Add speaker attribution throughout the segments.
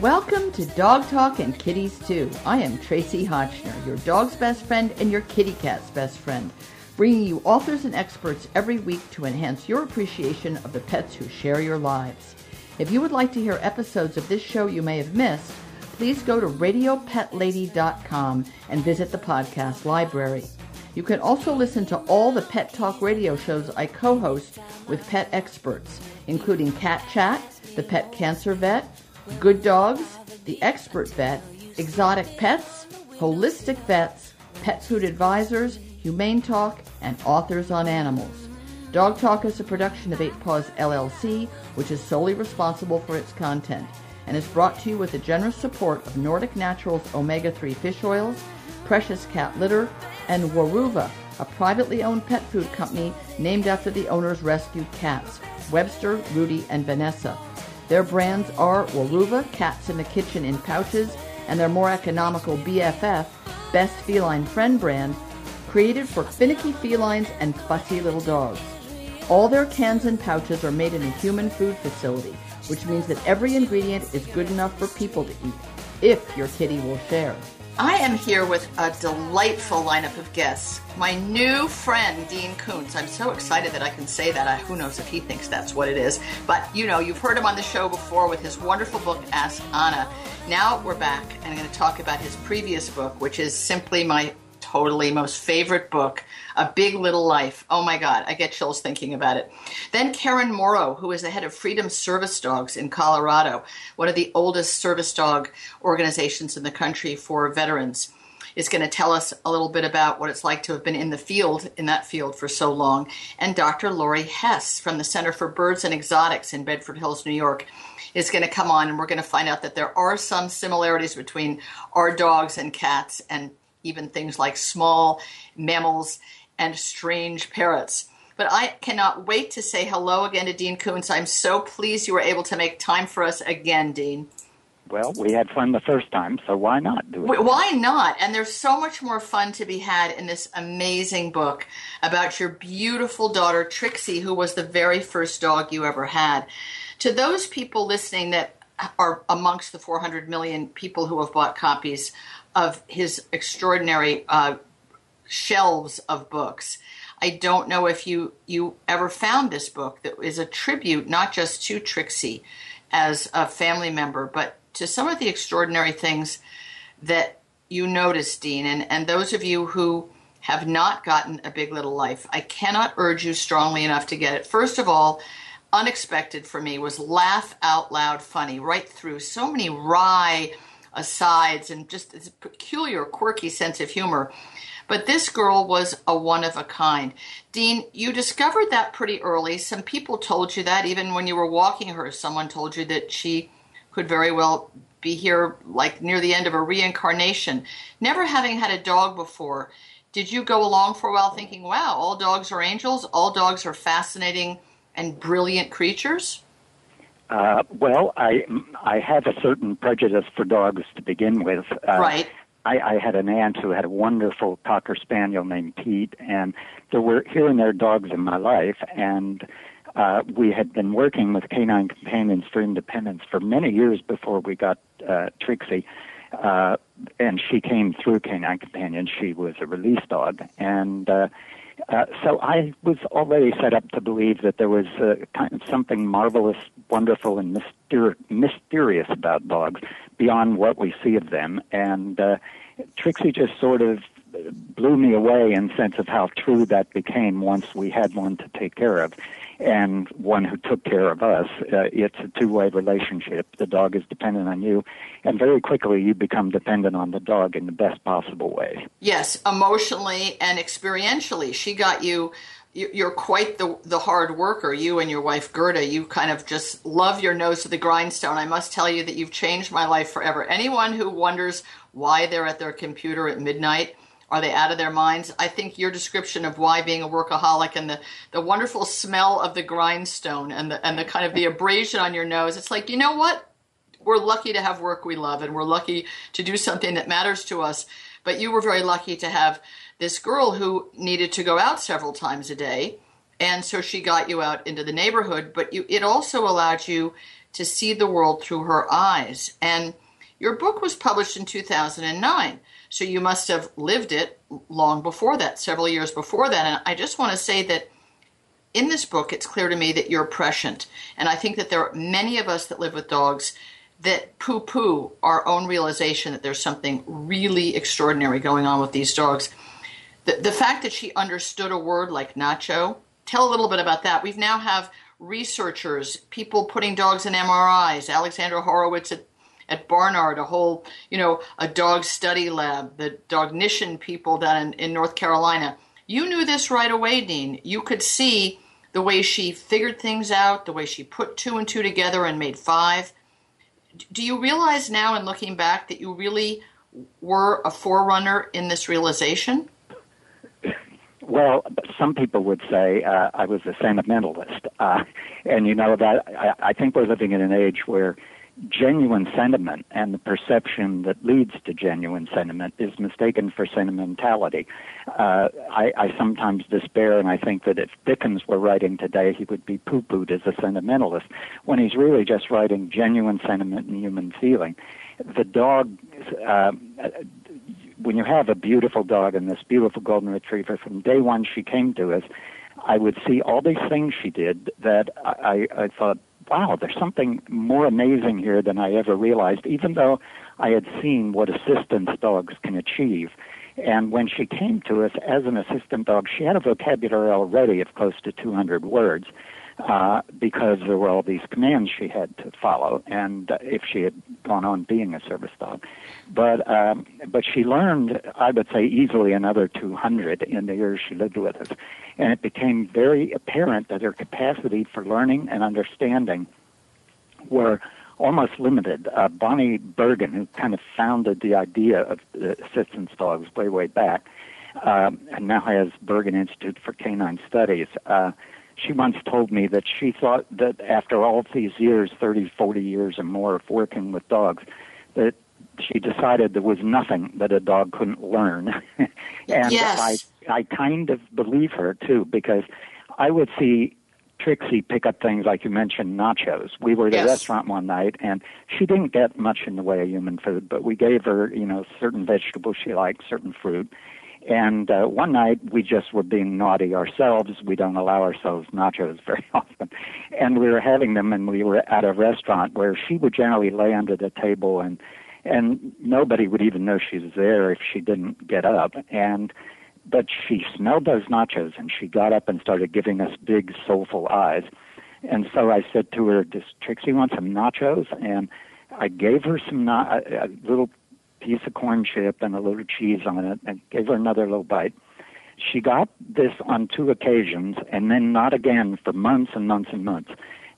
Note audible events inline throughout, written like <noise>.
Speaker 1: Welcome to Dog Talk and Kitties Too. I am Tracie Hotchner, your dog's best friend and your kitty cat's best friend, bringing you authors and experts every week to enhance your appreciation of the pets who share your lives. If you would like to hear episodes of this show you may have missed, please go to radiopetlady.com and visit the podcast library. You can also listen to all the Pet Talk radio shows I co host with pet experts, including Cat Chat, The Pet Cancer Vet, Good Dogs, The Expert Vet, Exotic Pets, Holistic Vets, Pet Food Advisors, Humane Talk, and Authors on Animals. Dog Talk is a production of Eight Paws LLC, which is solely responsible for its content, and is brought to you with the generous support of Nordic Naturals Omega 3 fish oils, Precious Cat Litter, and Weruva, a privately owned pet food company named after the owner's rescued cats, Webster, Rudy, and Vanessa. Their brands are Weruva Cats in the Kitchen in pouches and their more economical BFF, Best Feline Friend brand, created for finicky felines and fussy little dogs. All their cans and pouches are made in a human food facility, which means that every ingredient is good enough for people to eat, if your kitty will share. I am here with a delightful lineup of guests. My new friend, Dean Koontz. I'm so excited that I can say that. I, who knows if he thinks that's what it is. But, you know, you've heard him on the show before with his wonderful book, Ask Anna. Now we're back and I'm going to talk about his previous book, which is simply my totally most favorite book, A Big Little Life. Oh my God, I get chills thinking about it. Then Karen Morrow, who is the head of Freedom Service Dogs in Colorado, one of the oldest service dog organizations in the country for veterans, is going to tell us a little bit about what it's like to have been in the field, in that field for so long. And Dr. Laurie Hess from the Center for Birds and Exotics in Bedford Hills, New York, is going to come on and we're going to find out that there are some similarities between our dogs and cats and even things like small mammals and strange parrots. But I cannot wait to say hello again to Dean Koontz. I'm so pleased you were able to make time for us again, Dean.
Speaker 2: Well, we had fun the first time, so why not do it?
Speaker 1: Why not? And there's so much more fun to be had in this amazing book about your beautiful daughter, Trixie, who was the very first dog you ever had. To those people listening that are amongst the 400 million people who have bought copies of his extraordinary uh, shelves of books. I don't know if you you ever found this book that is a tribute not just to Trixie as a family member, but to some of the extraordinary things that you noticed, Dean, and, and those of you who have not gotten a big little life, I cannot urge you strongly enough to get it. First of all, unexpected for me was laugh out loud funny right through so many wry asides and just this peculiar, quirky sense of humor. But this girl was a one of a kind. Dean, you discovered that pretty early. Some people told you that even when you were walking her, someone told you that she could very well be here like near the end of a reincarnation. Never having had a dog before, did you go along for a while thinking, wow, all dogs are angels, all dogs are fascinating and brilliant creatures?
Speaker 2: Uh, well, I I had a certain prejudice for dogs to begin with. Uh,
Speaker 1: right.
Speaker 2: I, I had an aunt who had a wonderful cocker spaniel named Pete, and there were here and there dogs in my life, and uh, we had been working with Canine Companions for Independence for many years before we got uh, Trixie. Uh, and she came through Canine Companions. She was a release dog, and uh, uh, so I was already set up to believe that there was uh, kind of something marvelous, wonderful, and myster- mysterious about dogs beyond what we see of them. And uh, Trixie just sort of blew me away in sense of how true that became once we had one to take care of and one who took care of us. Uh, it's a two-way relationship. The dog is dependent on you, and very quickly you become dependent on the dog in the best possible way.
Speaker 1: Yes, emotionally and experientially. She got you. You're quite the the hard worker. You and your wife Gerda. You kind of just love your nose to the grindstone. I must tell you that you've changed my life forever. Anyone who wonders why they're at their computer at midnight are they out of their minds? I think your description of why being a workaholic and the, the wonderful smell of the grindstone and the and the kind of the abrasion on your nose, it's like, you know what? we're lucky to have work we love and we're lucky to do something that matters to us. But you were very lucky to have this girl who needed to go out several times a day. And so she got you out into the neighborhood, but you, it also allowed you to see the world through her eyes. And your book was published in 2009, so you must have lived it long before that, several years before that. And I just want to say that in this book, it's clear to me that you're prescient. And I think that there are many of us that live with dogs that poo poo our own realization that there's something really extraordinary going on with these dogs. The, the fact that she understood a word like nacho, tell a little bit about that. We've now have researchers, people putting dogs in MRIs, Alexandra Horowitz at, at Barnard, a whole, you know, a dog study lab, the Dognition people down in, in North Carolina. You knew this right away, Dean. You could see the way she figured things out, the way she put two and two together and made five. Do you realize now, in looking back, that you really were a forerunner in this realization?
Speaker 2: Well, some people would say uh, I was a sentimentalist, uh, and you know that I, I think we're living in an age where genuine sentiment and the perception that leads to genuine sentiment is mistaken for sentimentality. Uh, I, I sometimes despair, and I think that if Dickens were writing today, he would be poo-pooed as a sentimentalist when he's really just writing genuine sentiment and human feeling. The dog. Uh, when you have a beautiful dog and this beautiful golden retriever, from day one she came to us, I would see all these things she did that I, I thought, wow, there's something more amazing here than I ever realized, even though I had seen what assistance dogs can achieve. And when she came to us as an assistant dog, she had a vocabulary already of close to 200 words uh, because there were all these commands she had to follow, and uh, if she had gone on being a service dog, but um, but she learned, I would say, easily another 200 in the years she lived with us, and it became very apparent that her capacity for learning and understanding were almost limited. Uh, Bonnie Bergin, who kind of founded the idea of assistance dogs way way back, um, and now has Bergin Institute for Canine Studies. Uh, she once told me that she thought that after all these years, 30, 40 years or more of working with dogs, that she decided there was nothing that a dog couldn't learn. <laughs> and
Speaker 1: yes.
Speaker 2: I, kind of believe her too, because I would see Trixie pick up things like you mentioned, nachos. We were at
Speaker 1: yes.
Speaker 2: a restaurant one night, and she didn't get much in the way of human food, but we gave her, you know, certain vegetables she liked, certain fruit, and uh, one night we just were being naughty ourselves. We don't allow ourselves nachos <laughs> very often. And we were having them and we were at a restaurant where she would generally lay under the table and and nobody would even know she was there if she didn't get up. And but she smelled those nachos and she got up and started giving us big soulful eyes. And so I said to her, "Does Trixie want some nachos?" And I gave her some na- a, little piece of corn chip and a little cheese on it and gave her another little bite. She got this on two occasions and then not again for months and months and months.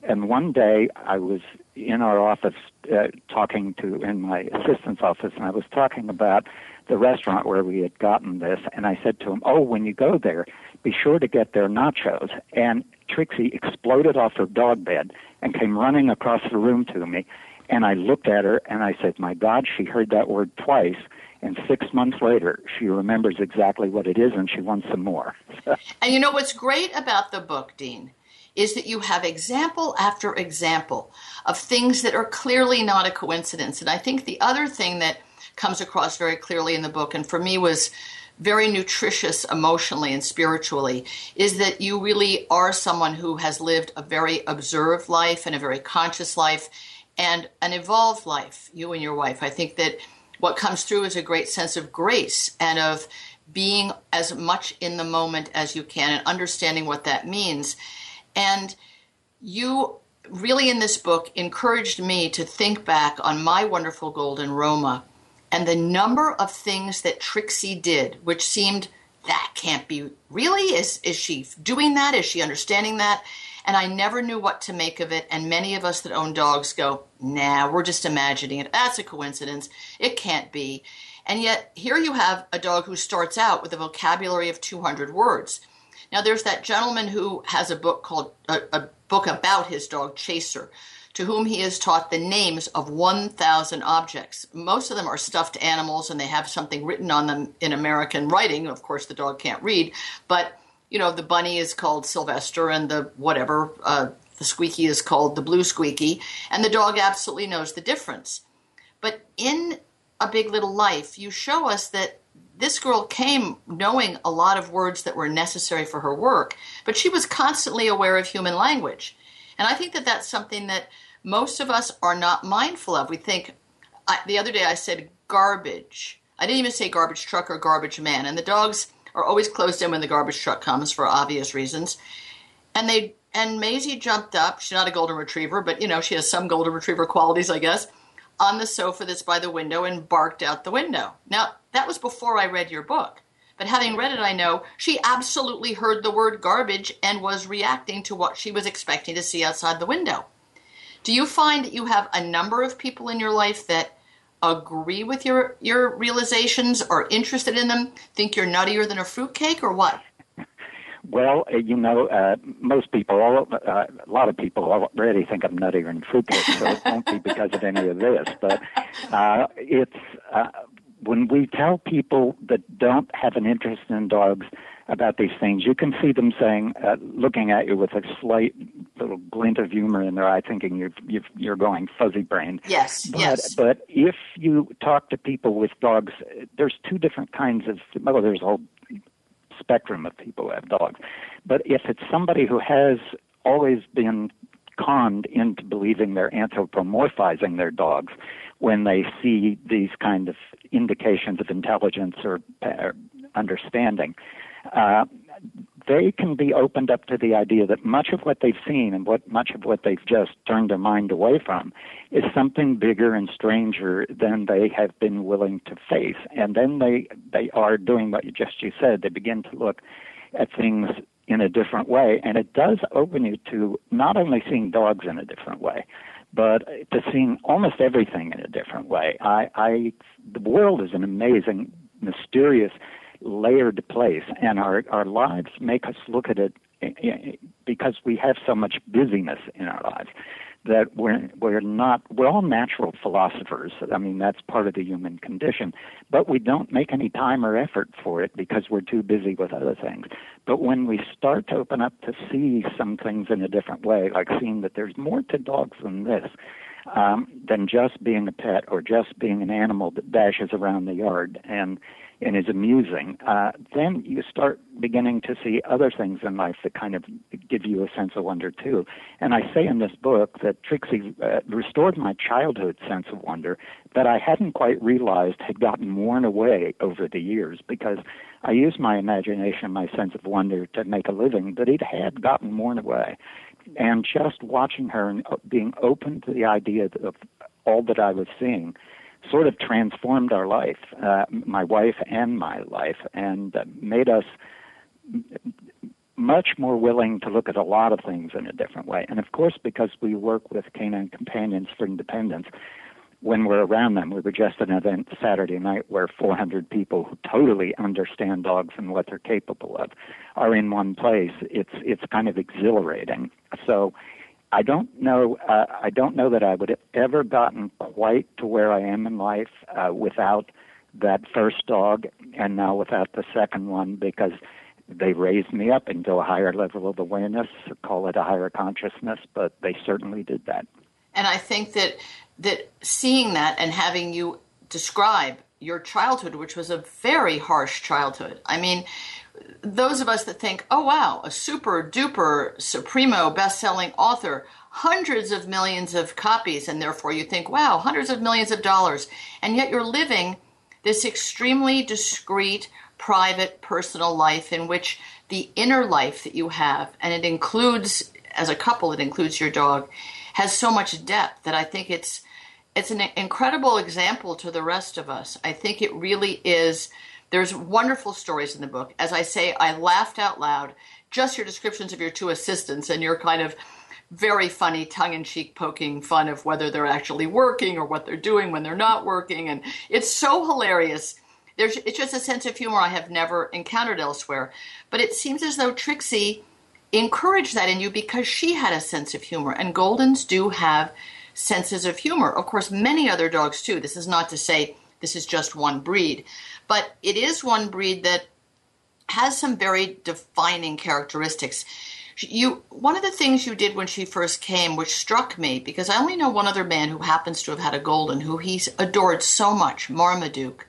Speaker 2: And one day I was in our office uh, talking to, in my assistant's office, and I was talking about the restaurant where we had gotten this. And I said to him, Oh, when you go there, be sure to get their nachos. And Trixie exploded off her dog bed and came running across the room to me and I looked at her and I said, My God, she heard that word twice. And six months later, she remembers exactly what it is and she wants some more. <laughs>
Speaker 1: and you know what's great about the book, Dean, is that you have example after example of things that are clearly not a coincidence. And I think the other thing that comes across very clearly in the book, and for me was very nutritious emotionally and spiritually, is that you really are someone who has lived a very observed life and a very conscious life and an evolved life, you and your wife. I think that what comes through is a great sense of grace and of being as much in the moment as you can and understanding what that means. And you really, in this book, encouraged me to think back on my wonderful golden Roma and the number of things that Trixie did, which seemed that can't be really is is she doing that is she understanding that and I never knew what to make of it. And many of us that own dogs go, nah, we're just imagining it. That's a coincidence. It can't be. And yet, here you have a dog who starts out with a vocabulary of 200 words. Now, there's that gentleman who has a book called a, a book about his dog, Chaser, to whom he has taught the names of 1,000 objects. Most of them are stuffed animals and they have something written on them in American writing. Of course, the dog can't read, but you know, the bunny is called Sylvester and the whatever, uh, the squeaky is called the blue squeaky, and the dog absolutely knows the difference. But in A Big Little Life, you show us that this girl came knowing a lot of words that were necessary for her work, but she was constantly aware of human language. And I think that that's something that most of us are not mindful of. We think, I, the other day I said garbage. I didn't even say garbage truck or garbage man. And the dogs are always closed in when the garbage truck comes for obvious reasons. And they and Maisie jumped up. She's not a golden retriever, but you know she has some golden retriever qualities, I guess. On the sofa that's by the window and barked out the window. Now that was before I read your book. But having read it, I know she absolutely heard the word garbage and was reacting to what she was expecting to see outside the window. Do you find that you have a number of people in your life that agree with your your realizations, are interested in them, think you're nuttier than a fruitcake, or what?
Speaker 2: Well, uh, you know, uh, most people, all, uh, a lot of people already think I'm nuttier than fruitcake, so it won't be because of any of this. But uh, it's uh, when we tell people that don't have an interest in dogs about these things, you can see them saying, uh, looking at you with a slight little glint of humor in their eye, thinking you're you're going fuzzy brain.
Speaker 1: Yes,
Speaker 2: but,
Speaker 1: yes.
Speaker 2: But if you talk to people with dogs, there's two different kinds of. Well, there's a whole spectrum of people who have dogs, but if it's somebody who has always been conned into believing they're anthropomorphizing their dogs when they see these kind of indications of intelligence or uh, understanding. Uh, they can be opened up to the idea that much of what they've seen and what much of what they've just turned their mind away from is something bigger and stranger than they have been willing to face. And then they they are doing what you just you said. They begin to look at things in a different way, and it does open you to not only seeing dogs in a different way, but to seeing almost everything in a different way. I, I the world is an amazing, mysterious layered place, and our our lives make us look at it eh, eh, because we have so much busyness in our lives that we're we're not we're all natural philosophers. I mean that's part of the human condition, but we don't make any time or effort for it because we're too busy with other things. But when we start to open up to see some things in a different way, like seeing that there's more to dogs than this, um, than just being a pet or just being an animal that dashes around the yard and and is amusing, uh, then you start beginning to see other things in life that kind of give you a sense of wonder too. And I say in this book that Trixie uh, restored my childhood sense of wonder that I hadn't quite realized had gotten worn away over the years because I used my imagination, my sense of wonder to make a living, but it had gotten worn away and just watching her and uh, being open to the idea of all that I was seeing sort of transformed our life, uh, my wife and my life, and uh, made us much more willing to look at a lot of things in a different way. And of course, because we work with canine companions for independence, when we're around them. We were just at an event Saturday night where 400 people who totally understand dogs and what they're capable of are in one place. It's it's kind of exhilarating. So I don't know. Uh, I don't know that I would have ever gotten quite to where I am in life uh, without that first dog, and now without the second one because they raised me up into a higher level of awareness. Call it a higher consciousness, but they certainly did that.
Speaker 1: And I think that that seeing that and having you describe your childhood, which was a very harsh childhood. I mean, those of us that think, oh wow, a super duper supremo best-selling author, hundreds of millions of copies, and therefore you think, wow, hundreds of millions of dollars, and yet you're living this extremely discreet, private, personal life in which the inner life that you have, and it includes, as a couple, it includes your dog, has so much depth that I think it's it's an incredible example to the rest of us. I think it really is. There's wonderful stories in the book. As I say, I laughed out loud. Just your descriptions of your two assistants and your kind of very funny tongue in cheek poking fun of whether they're actually working or what they're doing when they're not working. And it's so hilarious. There's, it's just a sense of humor I have never encountered elsewhere. But it seems as though Trixie encouraged that in you because she had a sense of humor. And Goldens do have senses of humor. Of course, many other dogs too. This is not to say this is just one breed, but it is one breed that has some very defining characteristics. You one of the things you did when she first came, which struck me, because I only know one other man who happens to have had a golden who he adored so much, Marmaduke,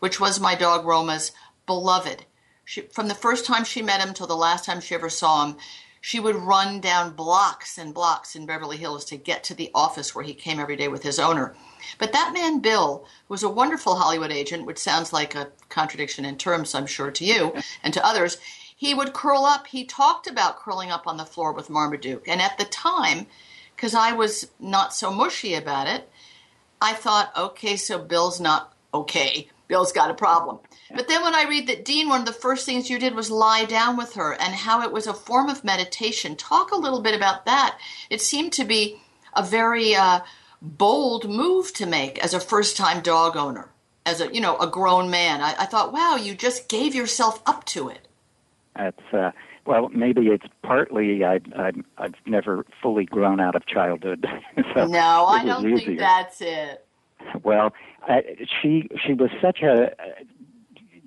Speaker 1: which was my dog Roma's beloved. She, from the first time she met him till the last time she ever saw him, she would run down blocks and blocks in Beverly Hills to get to the office where he came every day with his owner. But that man, Bill, was a wonderful Hollywood agent, which sounds like a contradiction in terms, I'm sure, to you and to others. He would curl up. He talked about curling up on the floor with Marmaduke. And at the time, because I was not so mushy about it, I thought, okay, so Bill's not okay. Bill's got a problem. But then when I read that Dean, one of the first things you did was lie down with her and how it was a form of meditation. Talk a little bit about that. It seemed to be a very uh, bold move to make as a first time dog owner, as a you know a grown man. I, I, thought, wow, you just gave yourself up to it.
Speaker 2: That's uh, well, maybe it's partly I, I I've never fully grown out of childhood. <laughs>
Speaker 1: so no, I don't easier. think that's it.
Speaker 2: Well, uh, she she was such a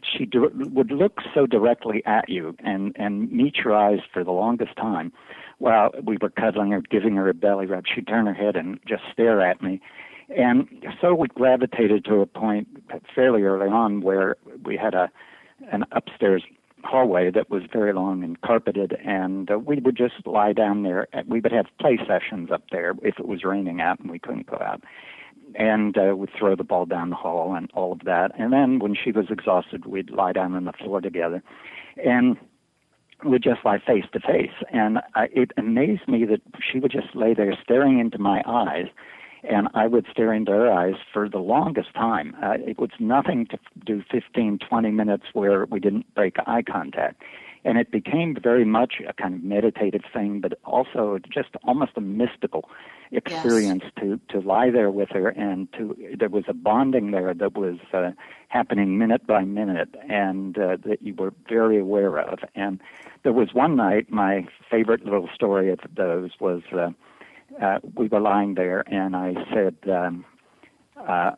Speaker 2: she do, would look so directly at you and and meet your eyes for the longest time while we were cuddling her, giving her a belly rub. She'd turn her head and just stare at me. And so we gravitated to a point fairly early on where we had a an upstairs hallway that was very long and carpeted, and uh, we would just lie down there. We would have play sessions up there if it was raining out and we couldn't go out and uh, we'd throw the ball down the hall and all of that. And then when she was exhausted, we'd lie down on the floor together, and we'd just lie face to face. And I, it amazed me that she would just lay there staring into my eyes, and I would stare into her eyes for the longest time. Uh, it was nothing to do 15, 20 minutes where we didn't break eye contact. And it became very much a kind of meditative thing, but also just almost a mystical experience yes. to to lie there with her and to there was a bonding there that was uh, happening minute by minute and uh, that you were very aware of. And there was one night my favorite little story of those was uh, uh, we were lying there and I said um, uh,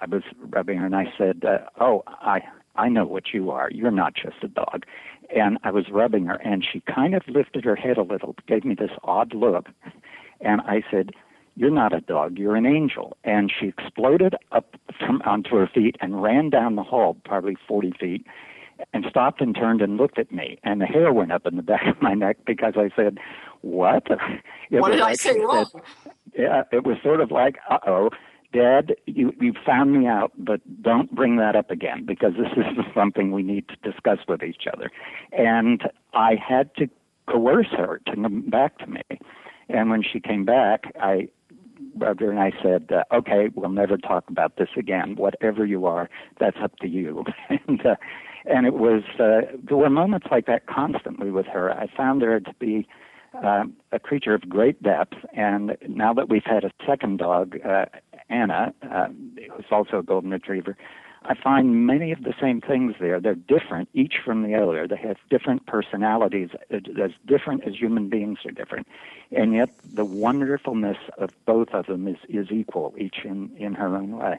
Speaker 2: I was rubbing her and I said uh, oh I I know what you are. You're not just a dog and I was rubbing her and she kind of lifted her head a little gave me this odd look and I said, You're not a dog, you're an angel. And she exploded up from onto her feet and ran down the hall, probably 40 feet, and stopped and turned and looked at me. And the hair went up in the <laughs> back of my neck because I said, What? <laughs>
Speaker 1: It what did I say wrong?
Speaker 2: yeah, it was sort of like, Uh oh. Dad, you you found me out, but don't bring that up again because this is <laughs> something we need to discuss with each other. And I had to coerce her to come back to me. And when she came back, I rubbed her and I said, uh, "Okay, we'll never talk about this again. Whatever you are, that's up to you." <laughs> and uh, and it was uh, there were moments like that constantly with her. I found her to be uh, a creature of great depth. And now that we've had a second dog, uh, Anna, uh, who's also a golden retriever, I find many of the same things there. They're different, each from the other. They have different personalities, as different as human beings are different. And yet the wonderfulness of both of them is, is equal, each in, in her own way.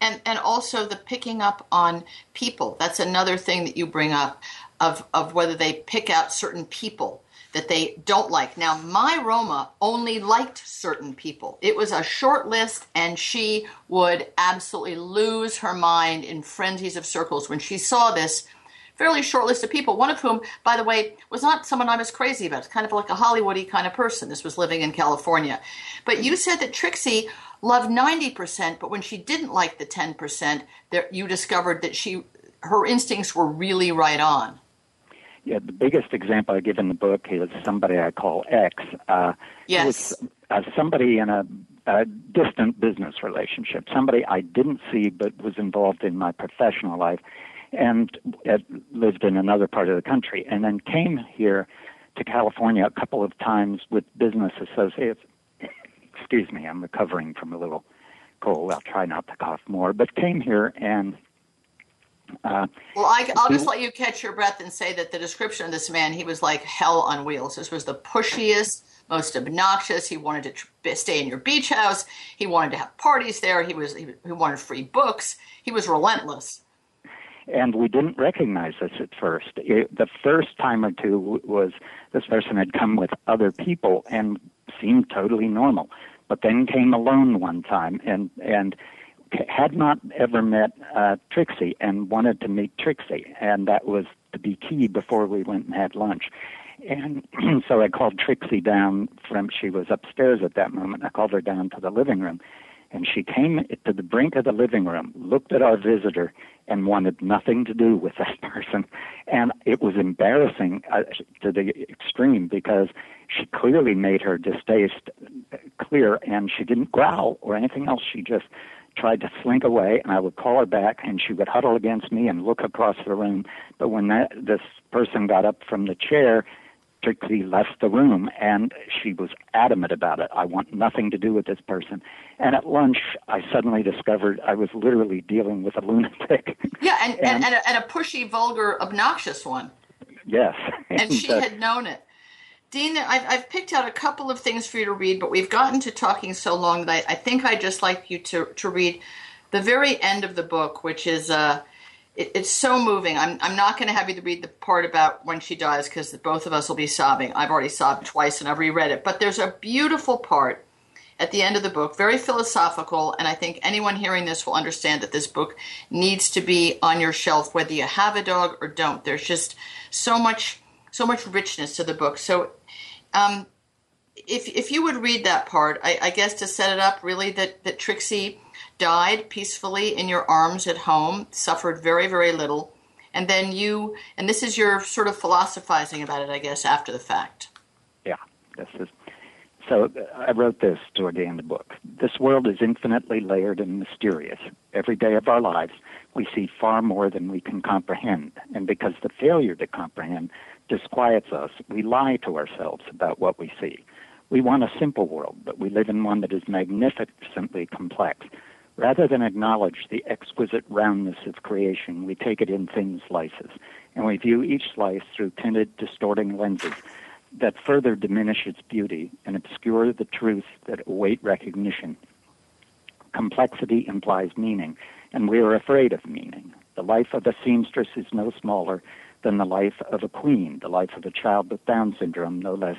Speaker 1: And, and also the picking up on people. That's another thing that you bring up of, of whether they pick out certain people that they don't like. Now, my Roma only liked certain people. It was a short list, and she would absolutely lose her mind in frenzies of circles when she saw this fairly short list of people, one of whom, by the way, was not someone I was crazy about. It's kind of like a Hollywoody kind of person. This was living in California. But you said that Trixie loved 90%, but when she didn't like the 10%, there, you discovered that she her instincts were really right on
Speaker 2: yeah, the biggest example I give in the book is somebody I call X. Uh,
Speaker 1: yes.
Speaker 2: Was, uh, somebody in a, a distant business relationship, somebody I didn't see but was involved in my professional life and uh, lived in another part of the country, and then came here to California a couple of times with business associates. Excuse me, I'm recovering from a little cold. I'll try not to cough more, but came here and Uh,
Speaker 1: well, I, will just let you catch your breath and say that the description of this man, he was like hell on wheels. This was the pushiest, most obnoxious. He wanted to tr- stay in your beach house. He wanted to have parties there. He was he, he wanted free books. He was relentless.
Speaker 2: And we didn't recognize this at first. It, the first time or two was this person had come with other people and seemed totally normal, but then came alone one time and and had not ever met uh, Trixie and wanted to meet Trixie, and that was to be key before we went and had lunch. And <clears throat> so I called Trixie down from, she was upstairs at that moment. I called her down to the living room. And she came to the brink of the living room, looked at our visitor, and wanted nothing to do with that <laughs> person. And it was embarrassing uh, to the extreme because she clearly made her distaste clear, and she didn't growl or anything else. She just tried to slink away, and I would call her back, and she would huddle against me and look across the room. But when that this person got up from the chair, Trixie left the room, and she was adamant about it. I want nothing to do with this person. And at lunch, I suddenly discovered I was literally dealing with a lunatic. <laughs>
Speaker 1: Yeah, and and, and, and, a, and a pushy, vulgar, obnoxious one.
Speaker 2: Yes,
Speaker 1: and, and <laughs> she uh, had known it. Dean, I've, I've picked out a couple of things for you to read, but we've gotten to talking so long that I, I think I'd just like you to, to read the very end of the book, which is uh, it, it's so moving. I'm, I'm not going to have you to read the part about when she dies because both of us will be sobbing. I've already sobbed twice and I've reread it. But there's a beautiful part at the end of the book, very philosophical, and I think anyone hearing this will understand that this book needs to be on your shelf, whether you have a dog or don't. There's just so much so much richness to the book. So um, if if you would read that part, I, I, guess to set it up, really that that Trixie died peacefully in your arms at home, suffered very very little, and then you and this is your sort of philosophizing about it, I guess, after the fact.
Speaker 2: Yeah, this is. So I wrote this toward the end of the book. This world is infinitely layered and mysterious. Every day of our lives, we see far more than we can comprehend, and because the failure to comprehend disquiets us, we lie to ourselves about what we see. We want a simple world, but we live in one that is magnificently complex. Rather than acknowledge the exquisite roundness of creation, we take it in thin slices, and we view each slice through tinted, distorting lenses that further diminish its beauty and obscure the truths that await recognition. Complexity implies meaning, and we are afraid of meaning. The life of a seamstress is no smaller than the life of a queen, the life of a child with Down syndrome, no less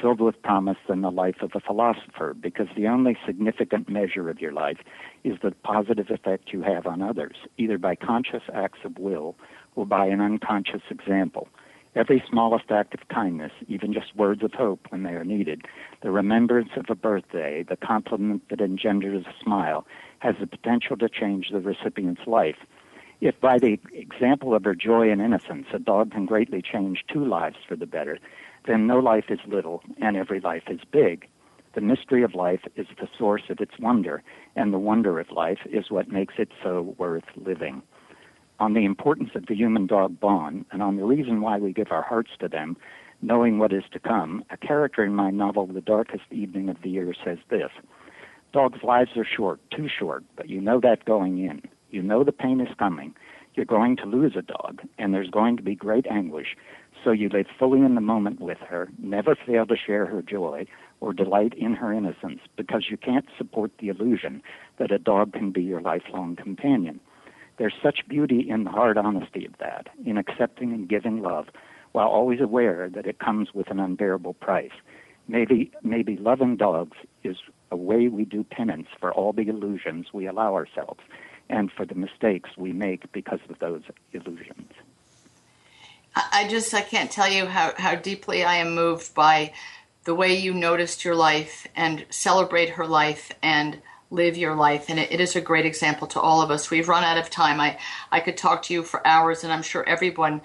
Speaker 2: filled with promise than the life of a philosopher, because the only significant measure of your life is the positive effect you have on others, either by conscious acts of will or by an unconscious example. Every smallest act of kindness, even just words of hope when they are needed, the remembrance of a birthday, the compliment that engenders a smile, has the potential to change the recipient's life if by the example of her joy and innocence a dog can greatly change two lives for the better, then no life is little and every life is big. The mystery of life is the source of its wonder, and the wonder of life is what makes it so worth living. On the importance of the human dog bond, and on the reason why we give our hearts to them, knowing what is to come, a character in my novel, The Darkest Evening of the Year, says this Dogs' lives are short, too short, but you know that going in. You know the pain is coming. You're going to lose a dog, and there's going to be great anguish. So you live fully in the moment with her, never fail to share her joy or delight in her innocence, because you can't support the illusion that a dog can be your lifelong companion. There's such beauty in the hard honesty of that, in accepting and giving love, while always aware that it comes with an unbearable price. Maybe, maybe loving dogs is a way we do penance for all the illusions we allow ourselves and for the mistakes we make because of those illusions.
Speaker 1: I just I can't tell you how, how deeply I am moved by the way you noticed your life and celebrate her life and live your life. And it, it is a great example to all of us. We've run out of time. I, I could talk to you for hours, and I'm sure everyone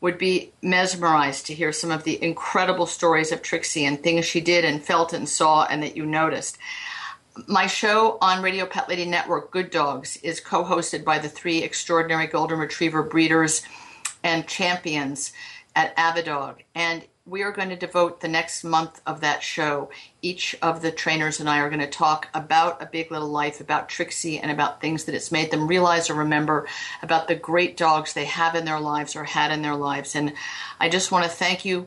Speaker 1: would be mesmerized to hear some of the incredible stories of Trixie and things she did and felt and saw and that you noticed. My show on Radio Pet Lady Network, Good Dogs, is co hosted by the three extraordinary Golden Retriever breeders and champions at Avidog. And we are going to devote the next month of that show. Each of the trainers and I are going to talk about A Big Little Life, about Trixie, and about things that it's made them realize or remember about the great dogs they have in their lives or had in their lives. And I just want to thank you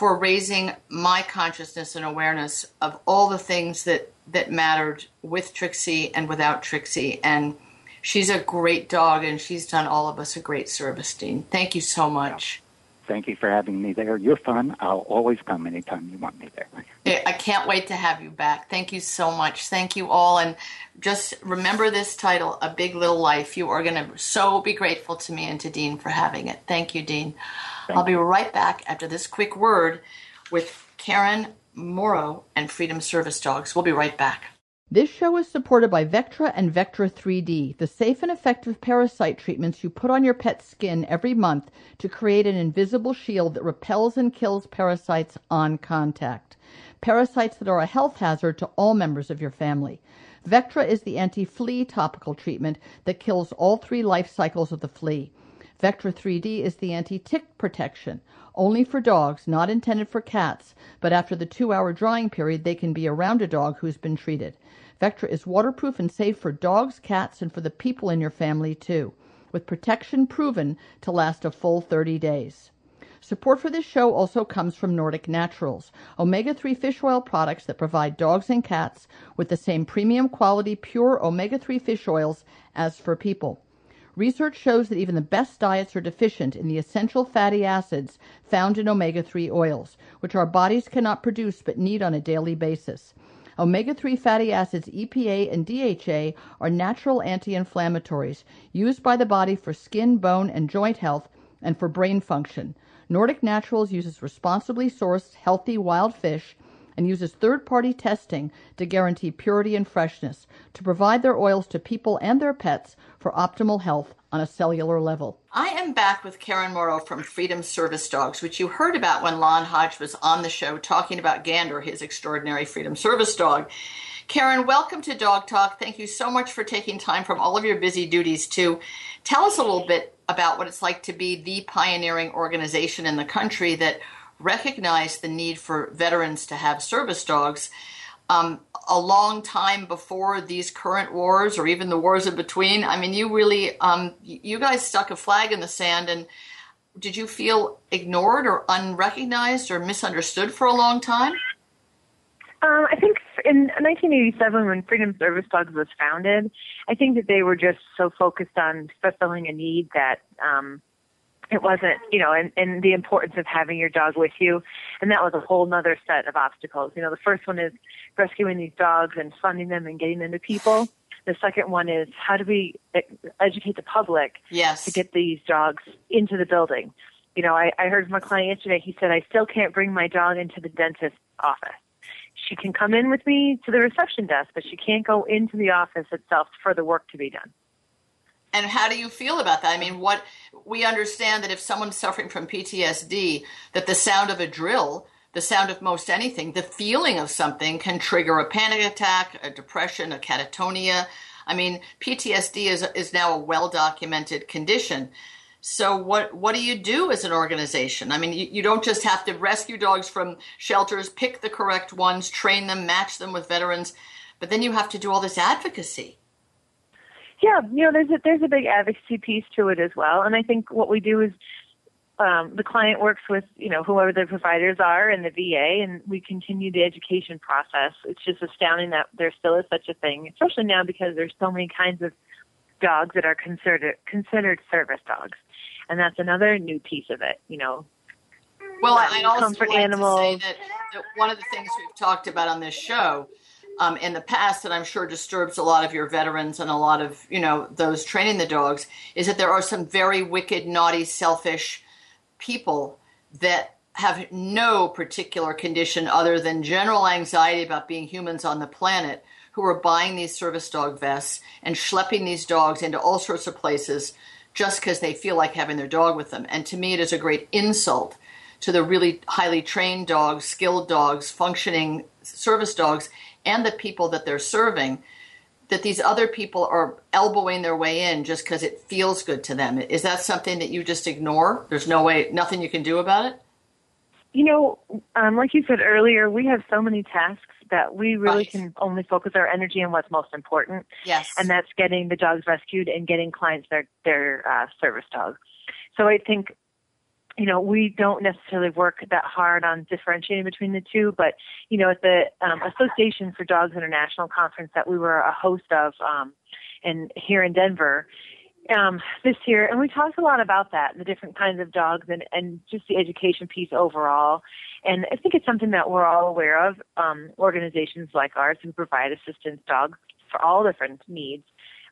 Speaker 1: for raising my consciousness and awareness of all the things that, that mattered with Trixie and without Trixie. And she's a great dog, and she's done all of us a great service, Dean. Thank you so much.
Speaker 2: Thank you for having me there. You're fun. I'll always come anytime you want me there. <laughs>
Speaker 1: I can't wait to have you back. Thank you so much. Thank you all. And just remember this title, A Big Little Life. You are going to so be grateful to me and to Dean for having it. Thank you, Dean. Thank I'll be right back after this quick word with Karen Morrow and Freedom Service Dogs. We'll be right back.
Speaker 3: This show is supported by Vectra and Vectra 3D, the safe and effective parasite treatments you put on your pet's skin every month to create an invisible shield that repels and kills parasites on contact. Parasites that are a health hazard to all members of your family. Vectra is the anti-flea topical treatment that kills all three life cycles of the flea. Vectra 3D is the anti-tick protection, only for dogs, not intended for cats, but after the two-hour drying period, they can be around a dog who's been treated. Vectra is waterproof and safe for dogs, cats, and for the people in your family, too, with protection proven to last a full 30 days. Support for this show also comes from Nordic Naturals, omega 3 fish oil products that provide dogs and cats with the same premium quality pure omega 3 fish oils as for people. Research shows that even the best diets are deficient in the essential fatty acids found in omega 3 oils, which our bodies cannot produce but need on a daily basis. Omega 3 fatty acids EPA and DHA are natural anti inflammatories used by the body for skin, bone, and joint health and for brain function. Nordic Naturals uses responsibly sourced, healthy wild fish and uses third party testing to guarantee purity and freshness to provide their oils to people and their pets for optimal health on a cellular level.
Speaker 1: I am back with Karen Morrow from Freedom Service Dogs, which you heard about when Lon Hodge was on the show talking about Gander, his extraordinary Freedom Service dog. Karen, welcome to Dog Talk. Thank you so much for taking time from all of your busy duties to tell us a little bit about what it's like to be the pioneering organization in the country that recognized the need for veterans to have service dogs um, a long time before these current wars or even the wars in between. I mean, you really, um, you guys stuck a flag in the sand and did you feel ignored or unrecognized or misunderstood for a long time?
Speaker 4: Um, I think in 1987, when Freedom Service Dogs was founded, I think that they were just so focused on fulfilling a need that um, it wasn't, you know, and, and the importance of having your dog with you. And that was a whole nother set of obstacles. You know, the first one is rescuing these dogs and funding them and getting them to people. The second one is how do we educate the public
Speaker 1: yes.
Speaker 4: to get these dogs into the building? You know, I, I heard from a client yesterday. He said, I still can't bring my dog into the dentist's office. She can come in with me to the reception desk, but she can't go into the office itself for the work to be done.
Speaker 1: And how do you feel about that? I mean, what we understand that if someone's suffering from PTSD, that the sound of a drill, the sound of most anything, the feeling of something can trigger a panic attack, a depression, a catatonia. I mean, PTSD is is now a well documented condition. So what what do you do as an organization? I mean, you, you don't just have to rescue dogs from shelters, pick the correct ones, train them, match them with veterans, but then you have to do all this advocacy.
Speaker 4: Yeah, you know, there's a there's a big advocacy piece to it as well, and I think what we do is um, the client works with you know whoever the providers are and the VA, and we continue the education process. It's just astounding that there still is such a thing, especially now because there's so many kinds of dogs that are considered considered service dogs, and that's another new piece of it. You know,
Speaker 1: well, I'd also comfort like animals. to say that, that one of the things we've talked about on this show um, in the past that I'm sure disturbs a lot of your veterans and a lot of you know those training the dogs is that there are some very wicked, naughty, selfish people that have no particular condition other than general anxiety about being humans on the planet who are buying these service dog vests and schlepping these dogs into all sorts of places just because they feel like having their dog with them. And to me, it is a great insult to the really highly trained dogs, skilled dogs, functioning service dogs, and the people that they're serving that these other people are elbowing their way in just because it feels good to them. Is that something that you just ignore? There's no way, nothing you can do about it?
Speaker 4: you know, um, like you said earlier, we have so many tasks that we really
Speaker 1: Right.
Speaker 4: can only focus our energy on what's most important,
Speaker 1: Yes.
Speaker 4: and that's getting the dogs rescued and getting clients their their uh, service dog. So I think, you know, we don't necessarily work that hard on differentiating between the two, but you know, at the um, Association for Dogs International conference that we were a host of, um, and here in Denver, um, this year, and we talked a lot about that, the different kinds of dogs, and and just the education piece overall. And I think it's something that we're all aware of. Um, organizations like ours who provide assistance dogs for all different needs.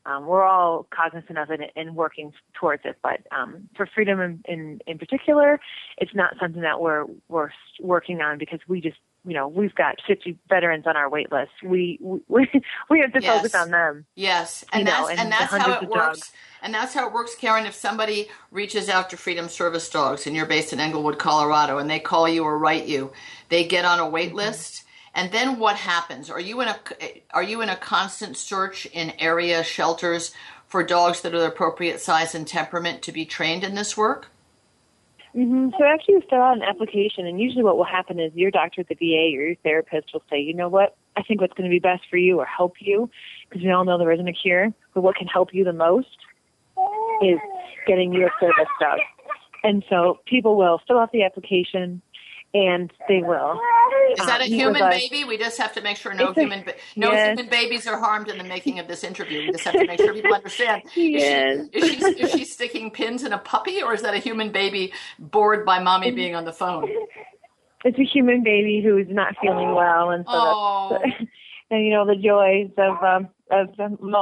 Speaker 4: Um, we're all cognizant of it and working towards it. But um, for freedom in, in in particular, it's not something that we're we're working on because we just you know we've got 50 veterans on our wait list. We we <laughs> we have to
Speaker 1: Yes.
Speaker 4: focus on them.
Speaker 1: Yes, and
Speaker 4: you know,
Speaker 1: that's
Speaker 4: and
Speaker 1: and that's how it works.
Speaker 4: dogs.
Speaker 1: And that's how it works, Karen. If somebody reaches out to Freedom Service Dogs and you're based in Englewood, Colorado, and they call you or write you, they get on a wait
Speaker 4: Mm-hmm.
Speaker 1: list. And then what happens? Are you in a are you in a constant search in area shelters for dogs that are the appropriate size and temperament to be trained in this work?
Speaker 4: hmm So after you fill out an application, and usually what will happen is your doctor at the VA or your therapist will say, you know what, I think what's going to be best for you or help you, because we all know there isn't a cure, but what can help you the most is getting you a service dog. And so people will fill out the application, and they will.
Speaker 1: Is that a
Speaker 4: with
Speaker 1: human baby? We just have to make sure no human ba- no
Speaker 4: yes.
Speaker 1: human babies are harmed in the making of this interview. We just have to make sure people understand. <laughs>
Speaker 4: Yes.
Speaker 1: Is, she, is, she, is she sticking pins in a puppy, or is that a human baby bored by mommy being on the phone? <laughs>
Speaker 4: It's a human baby who is not feeling well, and so
Speaker 1: Oh.
Speaker 4: that's, <laughs> and you know the joys of um, of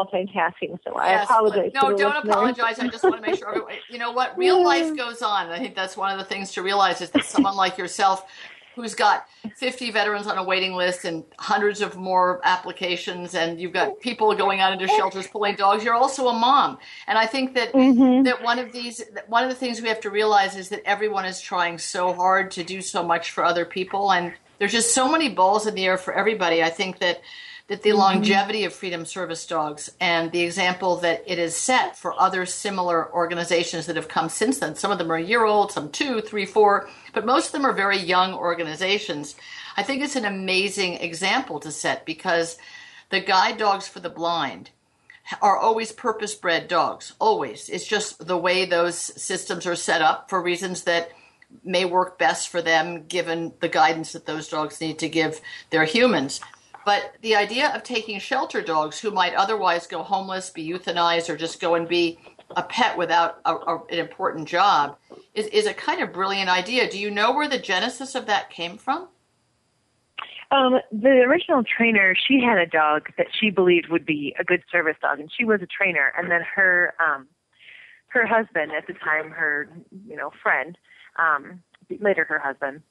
Speaker 4: multitasking. So I
Speaker 1: Yes,
Speaker 4: apologize.
Speaker 1: No, don't
Speaker 4: listeners.
Speaker 1: apologize. I just want to make sure. everyone- You know what? Real life goes on. I think that's one of the things to realize is that someone like yourself, who's got 50 veterans on a waiting list and hundreds of more applications, and you've got people going out into shelters pulling dogs, you're also a mom. And I think that
Speaker 4: Mm-hmm.
Speaker 1: that one of these, that one of the things we have to realize is that everyone is trying so hard to do so much for other people, and there's just so many balls in the air for everybody. I think that that the mm-hmm. longevity of Freedom Service Dogs and the example that it is set for other similar organizations that have come since then. Some of them are a year old, some two, three, four, but most of them are very young organizations. I think it's an amazing example to set because the guide dogs for the blind are always purpose bred dogs. Always. It's just the way those systems are set up for reasons that may work best for them given the guidance that those dogs need to give their humans. But the idea of taking shelter dogs who might otherwise go homeless, be euthanized, or just go and be a pet without a, a, an important job is, is a kind of brilliant idea. Do you know where the genesis of that came from?
Speaker 4: Um, the original trainer, she had a dog that she believed would be a good service dog, and she was a trainer. And then her um, her husband at the time, her you know friend, um, later her husband,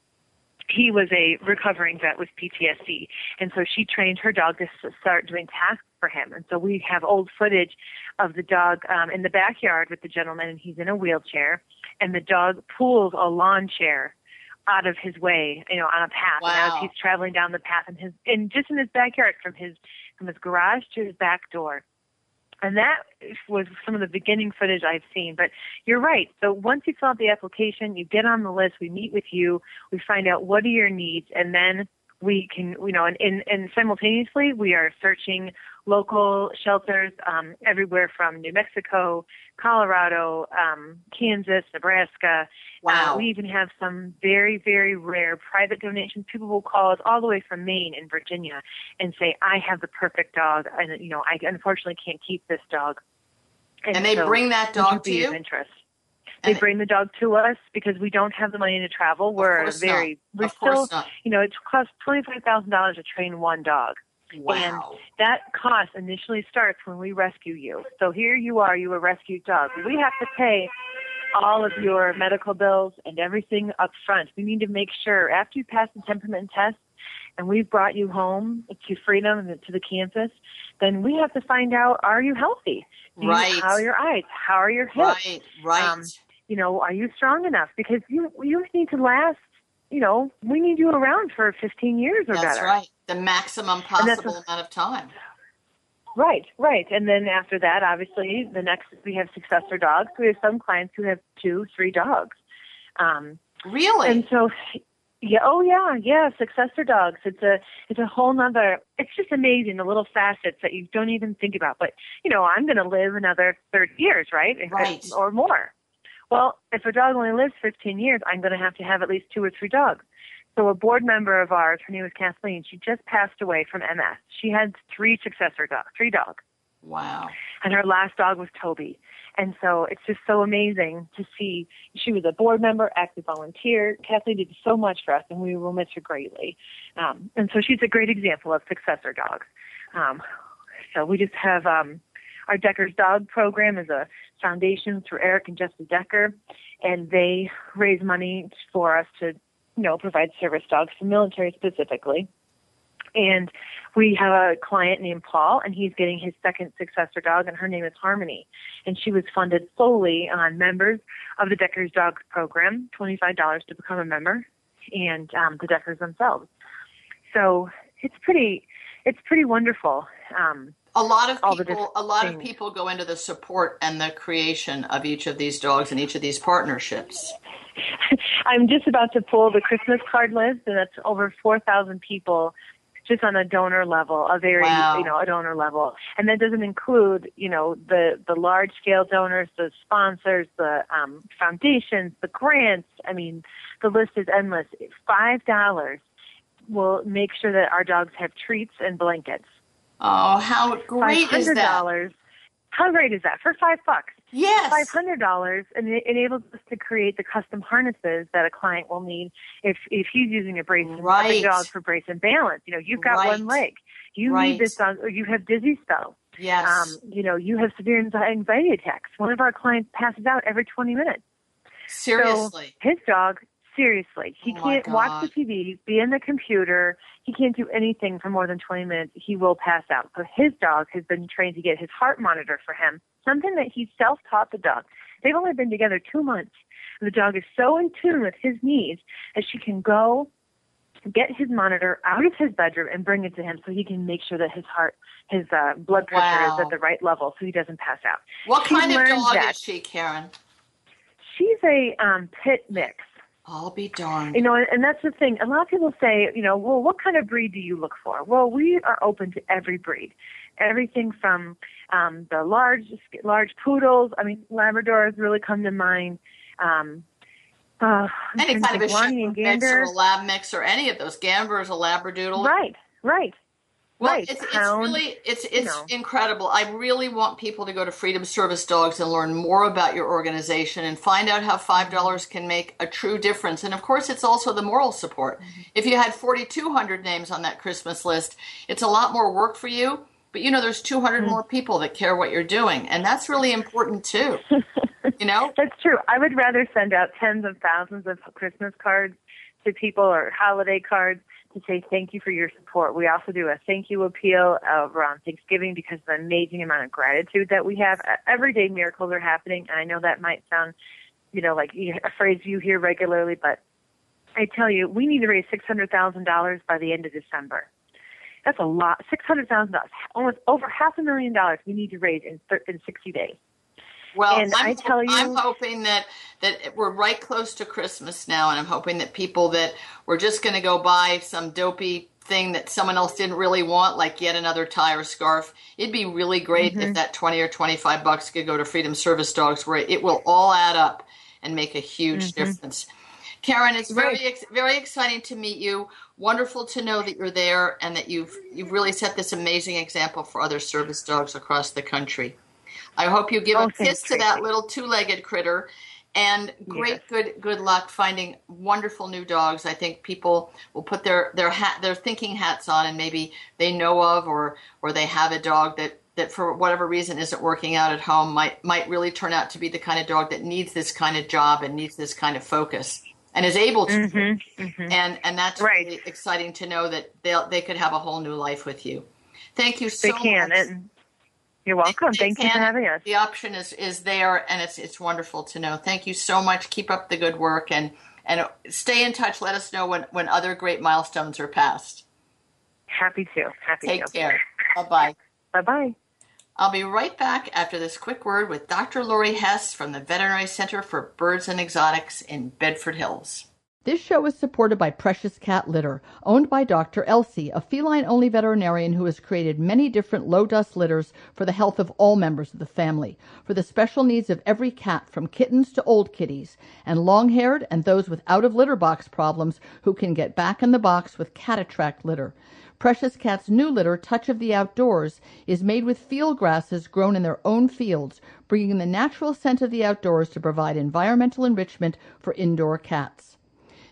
Speaker 4: he was a recovering vet with PTSD, and so she trained her dog to start doing tasks for him. And so we have old footage of the dog um, in the backyard with the gentleman, and he's in a wheelchair, and the dog pulls a lawn chair out of his way, you know, on a path. And as he's traveling down the path in his in just in his backyard from his from his garage to his back door. And that was some of the beginning footage I've seen. But you're right. So once you fill out the application, you get on the list, we meet with you, we find out what are your needs, and then we can, you know, and, and, and simultaneously we are searching local shelters um, everywhere from New Mexico, Colorado, um, Kansas, Nebraska.
Speaker 1: Wow.
Speaker 4: Uh, we even have some very, very rare private donations. People will call us all the way from Maine and Virginia and say, "I have the perfect dog, and you know, I unfortunately can't keep this dog."
Speaker 1: And they
Speaker 4: so
Speaker 1: bring that dog to you?
Speaker 4: Of interest. They
Speaker 1: And-
Speaker 4: bring the dog to us because we don't have the money to travel. We're very,
Speaker 1: not.
Speaker 4: we're
Speaker 1: Of
Speaker 4: still,
Speaker 1: not.
Speaker 4: you know, it costs twenty five thousand dollars to train one dog.
Speaker 1: Wow.
Speaker 4: And that cost initially starts when we rescue you. So here you are, you a rescued dog. We have to pay all of your medical bills and everything up front. We need to make sure after you pass the temperament test and we've brought you home to freedom and to the campus, then we have to find out are you healthy? Do you-
Speaker 1: Right.
Speaker 4: How are your eyes? How are your hips?
Speaker 1: Right, right.
Speaker 4: Um, You know, are you strong enough? Because you you need to last. You know, we need you around for 15 years or
Speaker 1: That's
Speaker 4: better.
Speaker 1: That's right. The maximum possible amount of time.
Speaker 4: Right, right. And then after that, obviously, the next we have successor dogs. We have some clients who have two, three dogs. Um,
Speaker 1: Really?
Speaker 4: and so, Yeah. Oh, yeah. Yeah. Successor dogs. It's a it's a whole nother. It's just amazing the little facets that you don't even think about. But you know, I'm going to live another 30 years, right?
Speaker 1: Right.
Speaker 4: Or more. Well, if a dog only lives 15 years, I'm going to have to have at least two or three dogs. So a board member of ours, her name was Kathleen. She just passed away from MS. She had three successor dogs, three dogs
Speaker 1: Wow.
Speaker 4: and her last dog was Toby. And so it's just so amazing to see. She was a board member, active volunteer. Kathleen did so much for us, and we will miss her greatly. Um, and so she's a great example of successor dogs. Um, so we just have um, our Decker's Dog Program is a foundation through Eric and Jessica Decker, and they raise money for us to, you know, provide service dogs for military specifically. And we have a client named Paul, and he's getting his second successor dog, and her name is Harmony. And she was funded solely on members of the Decker's Dog Program, $25 to become a member, and um, the Deckers themselves. So it's pretty, it's pretty wonderful. Um,
Speaker 1: A lot of
Speaker 4: All
Speaker 1: people, a lot of people go into the support and the creation of each of these dogs and each of these partnerships. <laughs>
Speaker 4: I'm just about to pull the Christmas card list, and that's over 4,000 people just on a donor level, a very,
Speaker 1: Wow.
Speaker 4: you know, a donor level. And that doesn't include, you know, the, the large scale donors, the sponsors, the um, foundations, the grants. I mean, the list is endless. $5 will make sure that our dogs have treats and blankets.
Speaker 1: Oh, how great is that?
Speaker 4: $500. How great is that? For five bucks
Speaker 1: Yes.
Speaker 4: five hundred dollars, and it enables us to create the custom harnesses that a client will need if if he's using a brace and a
Speaker 1: Right.
Speaker 4: big dog for brace and balance. You know, you've got
Speaker 1: Right.
Speaker 4: one leg. You
Speaker 1: Right.
Speaker 4: need this dog, or you have dizzy spell.
Speaker 1: Yes.
Speaker 4: Um, you know, you have severe anxiety attacks. One of our clients passes out every twenty minutes.
Speaker 1: Seriously.
Speaker 4: So his dog, seriously, he
Speaker 1: Oh
Speaker 4: can't watch the TV, be in the computer. He can't do anything for more than 20 minutes. He will pass out. So his dog has been trained to get his heart monitor for him, something that he self-taught the dog. They've only been together two months. And the dog is so in tune with his needs that she can go get his monitor out of his bedroom and bring it to him so he can make sure that his heart, his uh, blood pressure
Speaker 1: Wow.
Speaker 4: is at the right level so he doesn't pass out.
Speaker 1: what
Speaker 4: she
Speaker 1: kind of dog
Speaker 4: that.
Speaker 1: is she, Karen?
Speaker 4: She's a um, pit mix.
Speaker 1: I'll be darned.
Speaker 4: You know, and that's the thing. A lot of people say, you know, well, what kind of breed do you look for? Well, we are open to every breed, everything from um, the large, large poodles. I mean, Labradors really come to mind. Um, uh,
Speaker 1: Any kind of a
Speaker 4: think, Lonnie and
Speaker 1: shepherd mix or a lab mix or any of those. Gambers, a labradoodle.
Speaker 4: Right, right.
Speaker 1: Well,
Speaker 4: right.
Speaker 1: it's, it's really it's it's
Speaker 4: know.
Speaker 1: incredible. I really want people to go to Freedom Service Dogs and learn more about your organization and find out how five dollars can make a true difference. And of course, it's also the moral support.
Speaker 4: Mm-hmm.
Speaker 1: If you had forty two hundred names on that Christmas list, it's a lot more work for you. But you know, there's two hundred
Speaker 4: Mm-hmm.
Speaker 1: more people that care what you're doing, and that's really important too. <laughs> you know,
Speaker 4: That's true. I would rather send out tens of thousands of Christmas cards to people or holiday cards to say thank you for your support. We also do a thank you appeal around Thanksgiving because of the amazing amount of gratitude that we have. Everyday miracles are happening, and I know that might sound, you know, like a phrase you hear regularly, but I tell you, we need to raise six hundred thousand dollars by the end of December. That's a lot. Six hundred thousand dollars, almost over half a million dollars. We need to raise in in sixty days.
Speaker 1: Well,
Speaker 4: And
Speaker 1: I'm,
Speaker 4: I tell you-
Speaker 1: I'm hoping that that we're right close to Christmas now, and I'm hoping that people that were just going to go buy some dopey thing that someone else didn't really want, like yet another tie or scarf. It'd be really great
Speaker 4: Mm-hmm.
Speaker 1: if that twenty or twenty five bucks could go to Freedom Service Dogs, where it will all add up and make a huge difference. Karen, it's very
Speaker 4: Mm-hmm. Right.
Speaker 1: ex- very exciting to meet you. Wonderful to know that you're there and that you've you've really set this amazing example for other service dogs across the country. I hope you give
Speaker 4: Oh,
Speaker 1: a kiss to that little two-legged critter, and great
Speaker 4: Yes.
Speaker 1: good good luck finding wonderful new dogs. I think people will put their their hat their thinking hats on, and maybe they know of or or they have a dog that that for whatever reason isn't working out at home might might really turn out to be the kind of dog that needs this kind of job and needs this kind of focus and is able to and and that's
Speaker 4: Mm-hmm. Right.
Speaker 1: really exciting to know that they they could have a whole new life with you. Thank you so
Speaker 4: They can.
Speaker 1: much.
Speaker 4: And you're welcome.
Speaker 1: They
Speaker 4: Thank you for having us.
Speaker 1: The option is is there, and it's it's wonderful to know. Thank you so much. Keep up the good work, and and stay in touch. Let us know when when other great milestones are passed.
Speaker 4: Happy to. Happy to
Speaker 1: Take
Speaker 4: to.
Speaker 1: care. Bye bye.
Speaker 4: Bye bye.
Speaker 1: I'll be right back after this quick word with Dr. Laurie Hess from the Veterinary Center for Birds and Exotics in Bedford Hills. This show is supported by Precious Cat Litter, owned by Dr. Elsey, a feline only veterinarian who has created many different low dust litters for the health of all members of the family, for the special needs of every cat, from kittens to old kitties, and long haired and those with out of litter box problems who can get back in the box with Cat Attract litter. Precious Cat's new litter, Touch of the Outdoors, is made with field grasses grown in their own fields, bringing the natural scent of the outdoors to provide environmental enrichment for indoor cats.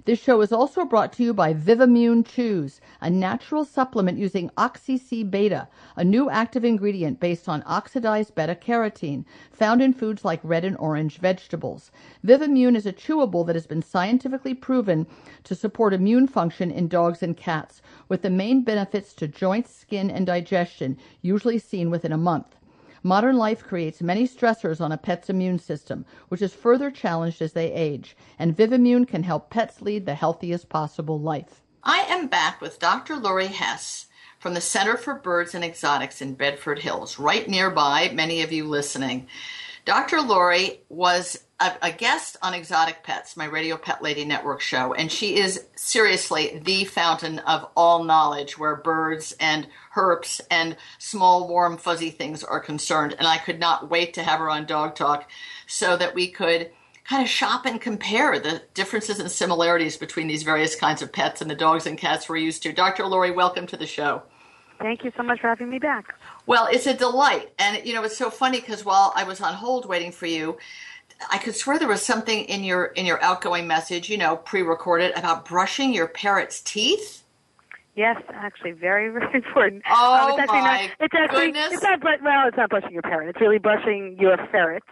Speaker 1: This show is also brought to you by Vivimune Chews, a natural supplement using Oxy-C beta, a new active ingredient based on oxidized beta carotene found in foods like red and orange vegetables. Vivimune is a chewable that has been scientifically proven to support immune function in dogs and cats, with the main benefits to joints, skin, and digestion usually seen within a month. Modern life creates many stressors on a pet's immune system, which is further challenged as they age, and Vivimune can help pets lead the healthiest possible life. I am back with Dr. Laurie Hess from the Center for Birds and Exotics in Bedford Hills, right nearby, many of you listening. Dr. Laurie was a, a, guest on Exotic Pets, my Radio Pet Lady Network show, and she is seriously the fountain of all knowledge where birds and herps and small, warm, fuzzy things are concerned. And I could not wait to have her on Dog Talk so that we could kind of shop and compare the differences and similarities between these various kinds of pets and the dogs and cats we're used to. Dr. Laurie, welcome to the show.
Speaker 5: Thank you so much for having me back.
Speaker 1: Well, it's a delight. And, you know, it's so funny because while I was on hold waiting for you, I could swear there was something in your in your outgoing message, you know, pre-recorded about brushing your parrot's teeth.
Speaker 5: Yes, actually, very <laughs> very important.
Speaker 1: Oh um,
Speaker 5: it's actually
Speaker 1: my
Speaker 5: not, It's actually
Speaker 1: goodness.
Speaker 5: it's not well, it's not brushing your parrot. It's really brushing your ferret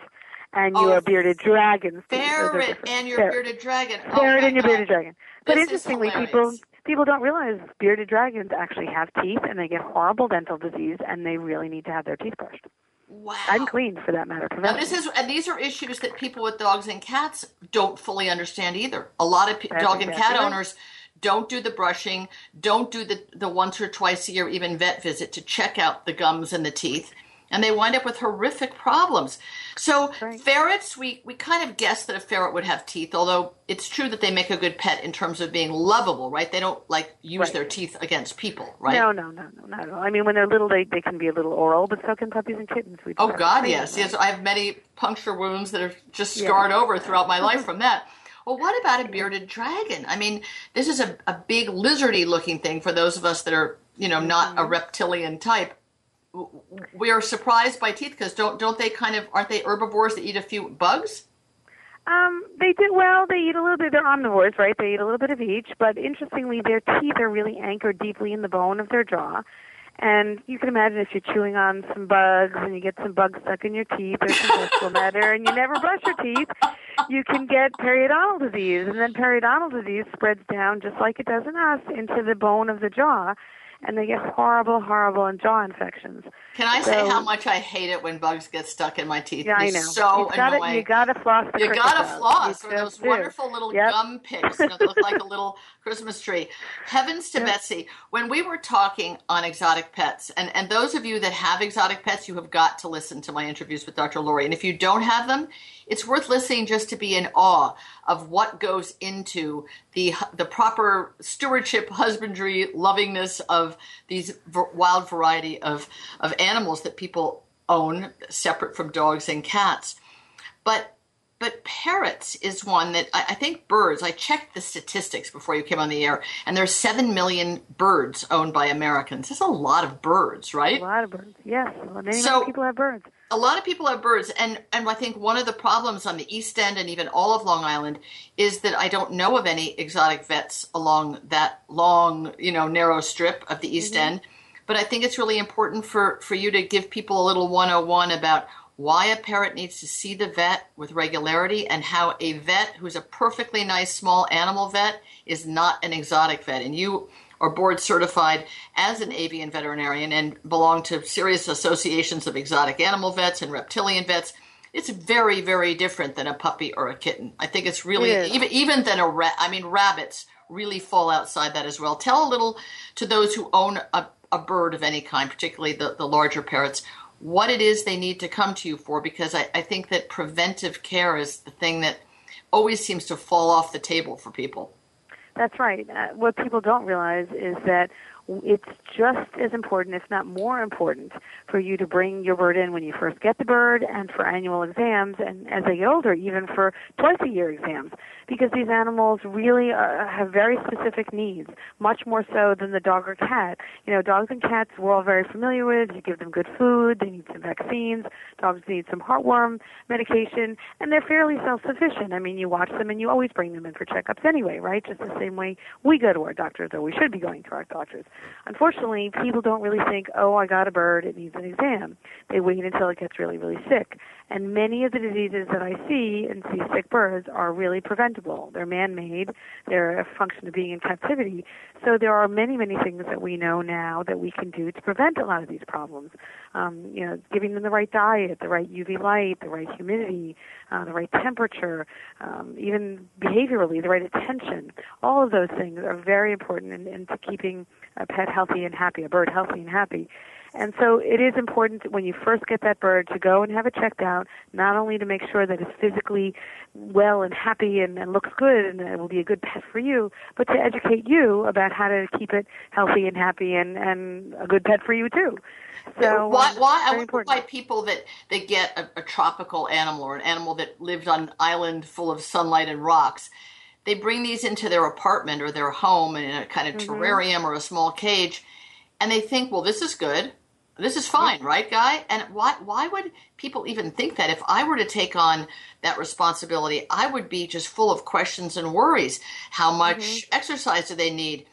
Speaker 5: and
Speaker 1: Oh,
Speaker 5: your bearded dragon's teeth. Those are
Speaker 1: Ferret and your
Speaker 5: Ferret.
Speaker 1: bearded dragon. Oh
Speaker 5: ferret and your
Speaker 1: God.
Speaker 5: bearded dragon. But
Speaker 1: This
Speaker 5: interestingly, people people don't realize bearded dragons actually have teeth and they get horrible dental disease and they really need to have their teeth brushed
Speaker 1: Wow.
Speaker 5: and clean for that matter.
Speaker 1: Now this is and these are issues that people with dogs and cats don't fully understand either. A lot of pe- dog and cat owners don't do the brushing, don't do the the once or twice a year even vet visit to check out the gums and the teeth, and they wind up with horrific problems. So
Speaker 5: Right.
Speaker 1: ferrets, we we kind of guessed that a ferret would have teeth, although it's true that they make a good pet in terms of being lovable, right? They don't like use
Speaker 5: Right.
Speaker 1: their teeth against people, right?
Speaker 5: No, no, no, no, not at all. I mean, when they're little, they they can be a little oral, but so can puppies and kittens. We
Speaker 1: Oh God, yes,
Speaker 5: them,
Speaker 1: yes. I have many puncture wounds that are just
Speaker 5: Yeah.
Speaker 1: scarred over throughout my life <laughs> from that. Well, what about a bearded dragon? I mean, this is a, a big lizardy looking thing for those of us that are, you know, not
Speaker 5: Mm-hmm.
Speaker 1: a reptilian type. We are surprised by teeth because don't don't they kind of aren't they herbivores that eat a few bugs?
Speaker 5: Um, they do well. They eat a little bit. They're omnivores, right? They eat a little bit of each. But interestingly, their teeth are really anchored deeply in the bone of their jaw. And you can imagine if you're chewing on some bugs and you get some bugs stuck in your teeth or some visceral <laughs> matter, and you never brush your teeth, you can get periodontal disease. And then periodontal disease spreads down just like it does in us into the bone of the jaw, and they get horrible, horrible and jaw infections.
Speaker 1: Can I say how much I hate it when bugs get stuck in my teeth?
Speaker 5: Yeah, I
Speaker 1: It's
Speaker 5: know.
Speaker 1: So
Speaker 5: you gotta,
Speaker 1: annoying.
Speaker 5: You gotta floss the
Speaker 1: You gotta floss
Speaker 5: You
Speaker 1: or those
Speaker 5: do.
Speaker 1: wonderful little
Speaker 5: Yep.
Speaker 1: gum picks you know, that look like a little Christmas tree. Heavens to
Speaker 5: Yep.
Speaker 1: Betsy. When we were talking on exotic pets, and, and those of you that have exotic pets, you have got to listen to my interviews with Dr. Laurie. And if you don't have them, it's worth listening just to be in awe of what goes into the the proper stewardship, husbandry, lovingness of these v- wild variety of of animals that people own, separate from dogs and cats. But but parrots is one that I, I think birds. I checked the statistics before you came on the air, and there's seven million birds owned by Americans. That's a lot of birds, right?
Speaker 5: A lot of birds. Yes, many,
Speaker 1: So-
Speaker 5: people have birds.
Speaker 1: A lot of people have birds and and I think one of the problems on the East End and even all of Long Island is that I don't know of any exotic vets along that long, you know, narrow strip of the East mm-hmm. End. But I think it's really important for for you to give people a little 101 about why a parrot needs to see the vet with regularity and how a vet who's a perfectly nice small animal vet is not an exotic vet and you are board certified as an avian veterinarian and belong to serious associations of exotic animal vets and reptilian vets. It's very, very different than a puppy or a kitten. I think it's really
Speaker 5: It
Speaker 1: even even than a rat. I mean, rabbits really fall outside that as well. Tell a little to those who own a, a bird of any kind, particularly the, the larger parrots, what it is they need to come to you for, because I, I think that preventive care is the thing that always seems to fall off the table for people.
Speaker 5: That's right. Uh, what people don't realize is that it's just as important, if not more important, for you to bring your bird in when you first get the bird and for annual exams, and as they get older, even for twice a year exams, because these animals really uh, have very specific needs, much more so than the dog or cat. You know, dogs and cats we're all very familiar with. You give them good food, they need some vaccines, dogs need some heartworm medication, and they're fairly self-sufficient. I mean, you watch them and you always bring them in for checkups anyway, right? Just the same way we go to our doctors, or we should be going to our doctors. Unfortunately, people don't really think, oh, I got a bird, it needs an exam. They wait until it gets really, really sick. And many of the diseases that I see in see sick birds are really preventable. They're man-made. They're a function of being in captivity. So there are many, many things that we know now that we can do to prevent a lot of these problems. Um, you know, giving them the right diet, the right UV light, the right humidity, uh, the right temperature, um, even behaviorally, the right attention. All of those things are very important in, into keeping a pet healthy and happy, a bird healthy and happy. And so it is important when you first get that bird to go and have it checked out, not only to make sure that it's physically well and happy and, and looks good and it will be a good pet for you, but to educate you about how to keep it healthy and happy and, and a good pet for you too. So
Speaker 1: why?
Speaker 5: um,
Speaker 1: Why? I
Speaker 5: very
Speaker 1: wonder why people that they get a, a tropical animal or an animal that lived on an island full of sunlight and rocks, they bring these into their apartment or their home in a kind of
Speaker 5: Mm-hmm.
Speaker 1: terrarium or a small cage, and they think, well, this is good. This is fine, right, guy? And why why would people even think that? If I were to take on that responsibility, I would be just full of questions and worries. How much
Speaker 5: Mm-hmm.
Speaker 1: exercise do they need?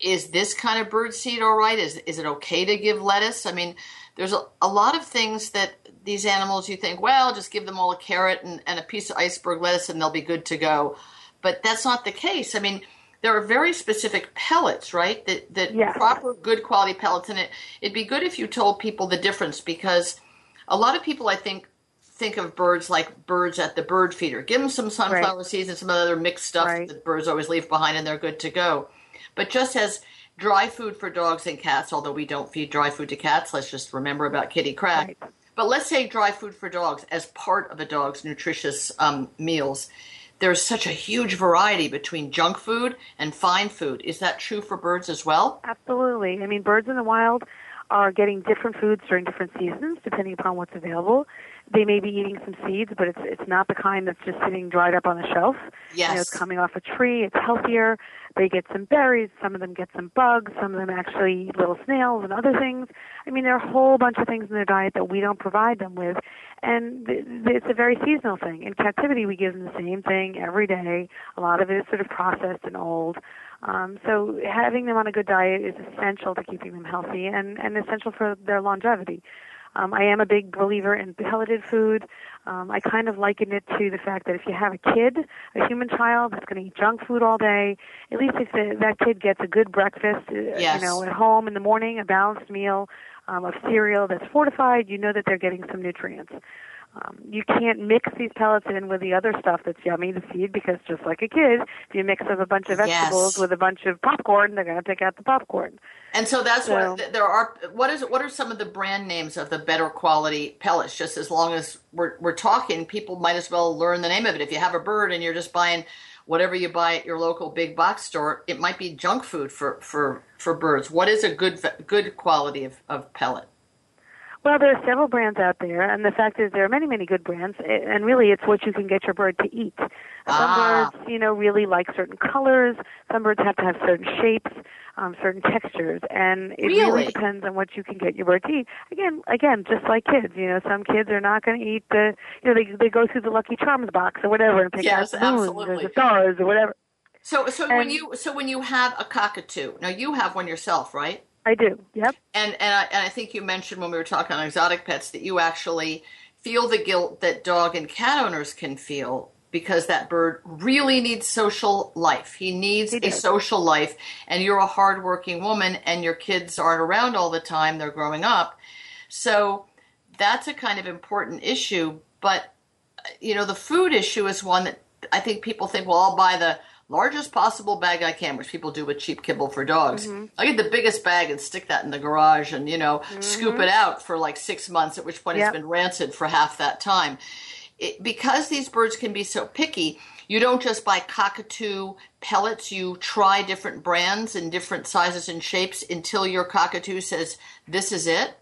Speaker 1: Is this kind of bird seed all right? Is is it okay to give lettuce? I mean, there's a, a lot of things that these animals you think, well, just give them all a carrot and, and a piece of iceberg lettuce and they'll be good to go. But that's not the case. I mean, there are very specific pellets, right? That that
Speaker 5: Yes.
Speaker 1: proper good quality pellets, and it it'd be good if you told people the difference because a lot of people, I think, think of birds like birds at the bird feeder. Give them some sunflower seeds and some other mixed stuff
Speaker 5: Right.
Speaker 1: that birds always leave behind, and they're good to go. But just as dry food for dogs and cats, although we don't feed dry food to cats, let's just remember about kitty crack.
Speaker 5: Right.
Speaker 1: But let's say dry food for dogs as part of a dog's nutritious um, meals. There's such a huge variety between junk food and fine food. Is that true for birds as well?
Speaker 5: Absolutely. I mean, birds in the wild are getting different foods during different seasons, depending upon what's available. They may be eating some seeds, but it's it's not the kind that's just sitting dried up on a shelf. You know,
Speaker 1: Yes.
Speaker 5: it's coming off a tree. It's healthier. They get some berries. Some of them get some bugs. Some of them actually eat little snails and other things. I mean, there are a whole bunch of things in their diet that we don't provide them with, and th- it's a very seasonal thing. In captivity, we give them the same thing every day. A lot of it is sort of processed and old. Um, so having them on a good diet is essential to keeping them healthy and, and essential for their longevity. Um, I am a big believer in pelleted food. Um, I kind of liken it to the fact that if you have a kid, a human child that's going to eat junk food all day, at least if the, that kid gets a good breakfast, uh,
Speaker 1: Yes.
Speaker 5: you know, at home in the morning, a balanced meal um, of cereal that's fortified, you know that they're getting some nutrients. Um, you can't mix these pellets in with the other stuff that's yummy to feed because just like a kid, if you mix up a bunch of
Speaker 1: Yes.
Speaker 5: vegetables with a bunch of popcorn, they're going to pick out the popcorn.
Speaker 1: And so that's
Speaker 5: So-
Speaker 1: what there are. What is what are some of the brand names of the better quality pellets? Just as long as we're we're talking, people might as well learn the name of it. If you have a bird and you're just buying whatever you buy at your local big box store, it might be junk food for for for birds. What is a good good quality of, of pellet?
Speaker 5: Well, there are several brands out there, and the fact is there are many, many good brands, and really it's what you can get your bird to eat. Some
Speaker 1: Ah.
Speaker 5: birds, you know, really like certain colors. Some birds have to have certain shapes, um, certain textures, and it
Speaker 1: Really?
Speaker 5: really depends on what you can get your bird to eat. Again, again, just like kids, you know, some kids are not going to eat the, you know, they they go through the Lucky Charms box or whatever and pick
Speaker 1: Yes,
Speaker 5: out the moons or the stars or whatever.
Speaker 1: So so when you so when you have a cockatoo, now you have one yourself, right?
Speaker 5: I do. Yep.
Speaker 1: And and I, and I think you mentioned when we were talking on exotic pets that you actually feel the guilt that dog and cat owners can feel because that bird really needs social life. He needs
Speaker 5: He
Speaker 1: a social life, and you're a hardworking woman, and your kids aren't around all the time; they're growing up. So that's a kind of important issue. But you know, the food issue is one that I think people think, well, I'll buy the largest possible bag I can, which people do with cheap kibble for dogs.
Speaker 5: Mm-hmm.
Speaker 1: I get the biggest bag and stick that in the garage and, you know, scoop it out for like six months, at which point
Speaker 5: Yep.
Speaker 1: it's been rancid for half that time. it, because these birds can be so picky, you don't just buy cockatoo pellets. You try different brands and different sizes and shapes until your cockatoo says, "This is it."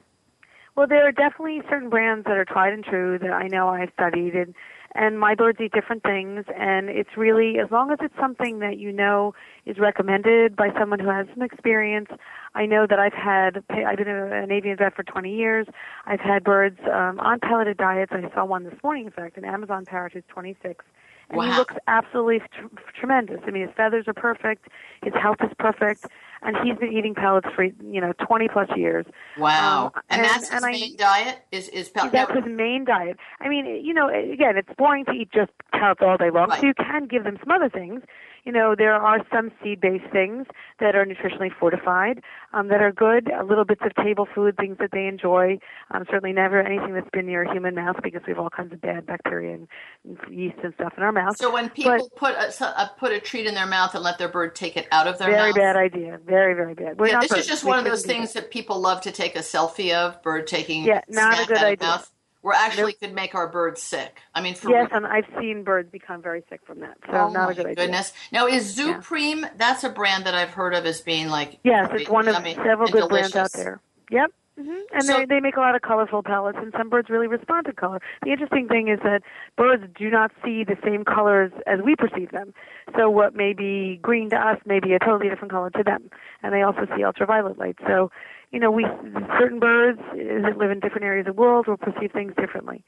Speaker 5: Well, there are definitely certain brands that are tried and true that I know I've studied, and and my birds eat different things. And it's really as long as it's something that you know is recommended by someone who has some experience. I know that I've had I've been an avian vet for 20 years. I've had birds um, on pelleted diets. I saw one this morning, in fact, an Amazon parrot who's 26 and
Speaker 1: Wow.
Speaker 5: he looks absolutely tr- tremendous. I mean, his feathers are perfect, his health is perfect, and he's been eating pellets for you know 20 plus years.
Speaker 1: Wow,
Speaker 5: Um,
Speaker 1: and,
Speaker 5: and-
Speaker 1: that's his
Speaker 5: and I-
Speaker 1: main diet is is pellet.
Speaker 5: That's his main diet. I mean, you know, again, it's boring to eat just pellets all day long.
Speaker 1: Right.
Speaker 5: So you can give them some other things. You know, there are some seed-based things that are nutritionally fortified um, that are good. Uh, little bits of table food, things that they enjoy. Um, certainly never anything that's been near a human mouth because we have all kinds of bad bacteria and, yeast and stuff in our mouth.
Speaker 1: So when people put a, uh, put a treat in their mouth and let their bird take it out of their
Speaker 5: very
Speaker 1: mouth, very
Speaker 5: bad idea. Very, very bad. We're
Speaker 1: yeah, this is just
Speaker 5: We
Speaker 1: one of those things that people love to take a selfie of. Bird taking
Speaker 5: Yeah, not a good idea.
Speaker 1: mouth. We're actually could make our birds sick. I mean, for
Speaker 5: Yes,
Speaker 1: real.
Speaker 5: and I've seen birds become very sick from that. So
Speaker 1: Oh
Speaker 5: not
Speaker 1: my
Speaker 5: a good idea.
Speaker 1: goodness! Now, is
Speaker 5: Yeah.
Speaker 1: ZuPreem? That's a brand that I've heard of as being like
Speaker 5: Yes, it's one of several good brands out there. Yep. hmm And
Speaker 1: So-
Speaker 5: they they make a lot of colorful pellets, and some birds really respond to color. The interesting thing is that birds do not see the same colors as we perceive them. So what may be green to us may be a totally different color to them, and they also see ultraviolet light. So, you know, we certain birds that live in different areas of the world will perceive things differently.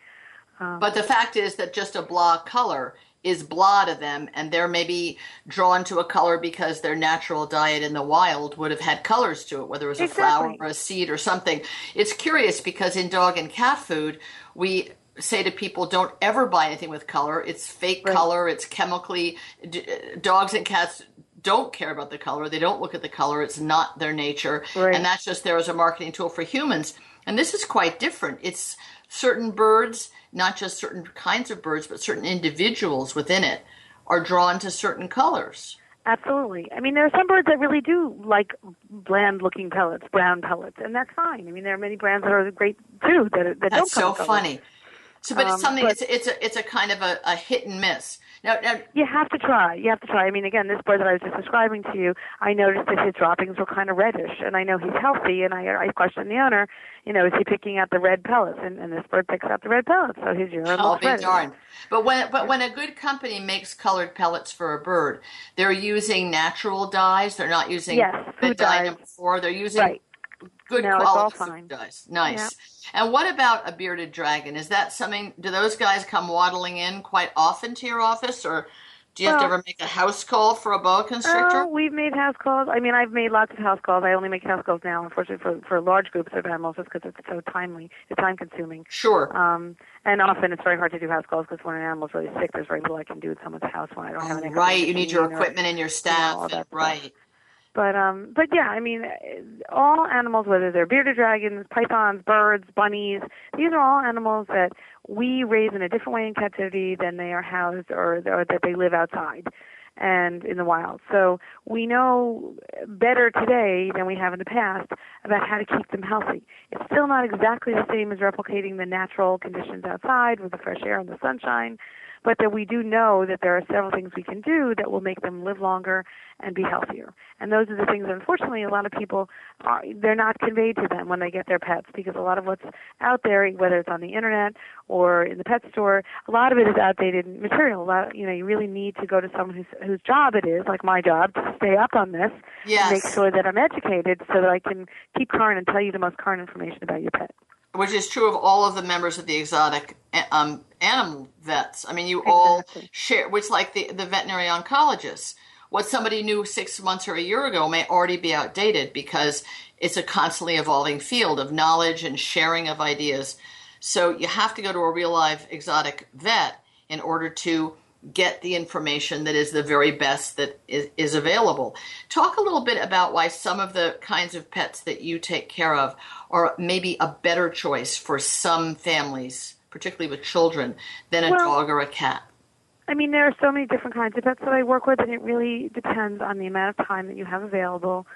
Speaker 5: Um,
Speaker 1: But the fact is that just a blah color is blah to them, and they're maybe drawn to a color because their natural diet in the wild would have had colors to it, whether it was a flower or a seed or something. It's curious because in dog and cat food, we say to people, don't ever buy anything with color. It's fake
Speaker 5: Right.
Speaker 1: color, it's chemically. D- dogs and cats don't care about the color, they don't look at the color, it's not their nature.
Speaker 5: Right.
Speaker 1: And that's just there as a marketing tool for humans. And this is quite different. It's certain birds, not just certain kinds of birds, but certain individuals within it are drawn to certain colors.
Speaker 5: Absolutely. I mean, there are some birds that really do like bland-looking pellets, brown pellets, and that's fine. I mean, there are many brands that are great too that that don't
Speaker 1: That's so
Speaker 5: colors.
Speaker 1: funny. So, but
Speaker 5: Um,
Speaker 1: it's something.
Speaker 5: but-
Speaker 1: it's it's a it's a kind of a, a hit and miss. Now, now,
Speaker 5: You have to try. You have to try. I mean, again, this bird that I was just describing to you, I noticed that his droppings were kind of reddish, and I know he's healthy. And I, I questioned the owner, you know, is he picking out the red pellets? And, and this bird picks out the red pellets, so his urine
Speaker 1: I'll be
Speaker 5: red.
Speaker 1: darned. But when but when a good company makes colored pellets for a bird, they're using natural dyes. They're not using
Speaker 5: Yes,
Speaker 1: the
Speaker 5: food
Speaker 1: dye
Speaker 5: dyes.
Speaker 1: number four. They're using
Speaker 5: Right.
Speaker 1: Good
Speaker 5: No, it's all
Speaker 1: quality
Speaker 5: fine.
Speaker 1: food dyes. Nice. And what about a bearded dragon? Is that something? Do those guys come waddling in quite often to your office, or do you have to ever make a house call for a boa constrictor?
Speaker 5: Oh, we've made house calls. I mean, I've made lots of house calls. I only make house calls now, unfortunately, for for large groups of animals, just because it's so timely, it's time consuming.
Speaker 1: sure.
Speaker 5: Um, and often it's very hard to do house calls because when an animal's really sick, there's very little I can do at someone's house when I don't have an
Speaker 1: right. You need your
Speaker 5: conditioning or-
Speaker 1: equipment and your staff.
Speaker 5: all
Speaker 1: and-
Speaker 5: that stuff. But um, but yeah, I mean, all animals, whether they're bearded dragons, pythons, birds, bunnies, these are all animals that we raise in a different way in captivity than they are housed or, or that they live outside and in the wild. So we know better today than we have in the past about how to keep them healthy. It's still not exactly the same as replicating the natural conditions outside with the fresh air and the sunshine, but that we do know that there are several things we can do that will make them live longer and be healthier. And those are the things unfortunately a lot of people are they're not conveyed to them when they get their pets because a lot of what's out there, whether it's on the internet or in the pet store, a lot of it is outdated material. A lot, you know, you really need to go to someone whose whose job it is, like my job, to stay up on this
Speaker 1: Yes.
Speaker 5: and make sure that I'm educated so that I can keep current and tell you the most current information about your pet.
Speaker 1: Which is true of all of the members of the exotic um, animal vets. I mean, you all
Speaker 5: Exactly.
Speaker 1: share, which like the, the veterinary oncologists. What somebody knew six months or a year ago may already be outdated because it's a constantly evolving field of knowledge and sharing of ideas. So you have to go to a real live exotic vet in order to get the information that is the very best that is, is available. Talk a little bit about why some of the kinds of pets that you take care of are maybe a better choice for some families, particularly with children, than a
Speaker 5: Well-
Speaker 1: dog or a cat.
Speaker 5: I mean, there are so many different kinds of pets that I work with, and it really depends on the amount of time that you have available.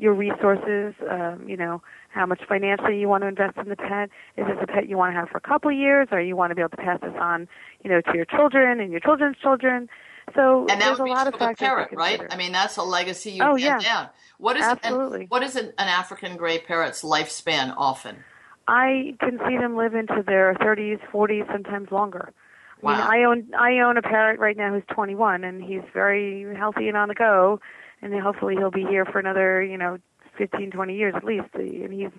Speaker 5: Your resources, um, you know, how much financially you want to invest in the pet. Is this a pet you want to have for a couple of years, or you want to be able to pass this on, you know, to your children and your children's children? So
Speaker 1: and that
Speaker 5: there's
Speaker 1: would be
Speaker 5: a lot of factors.
Speaker 1: parrot, right? I mean, that's a legacy you
Speaker 5: Oh,
Speaker 1: hand
Speaker 5: yeah.
Speaker 1: down. What is
Speaker 5: Absolutely.
Speaker 1: An, what is an, an African gray parrot's lifespan often?
Speaker 5: I can see them live into their 30s, 40s, sometimes longer. I mean,
Speaker 1: Wow.
Speaker 5: I own I own a parrot right now who's 21, and he's very healthy and on the go, and then hopefully he'll be here for another, you know, 15, 20 years at least. And he's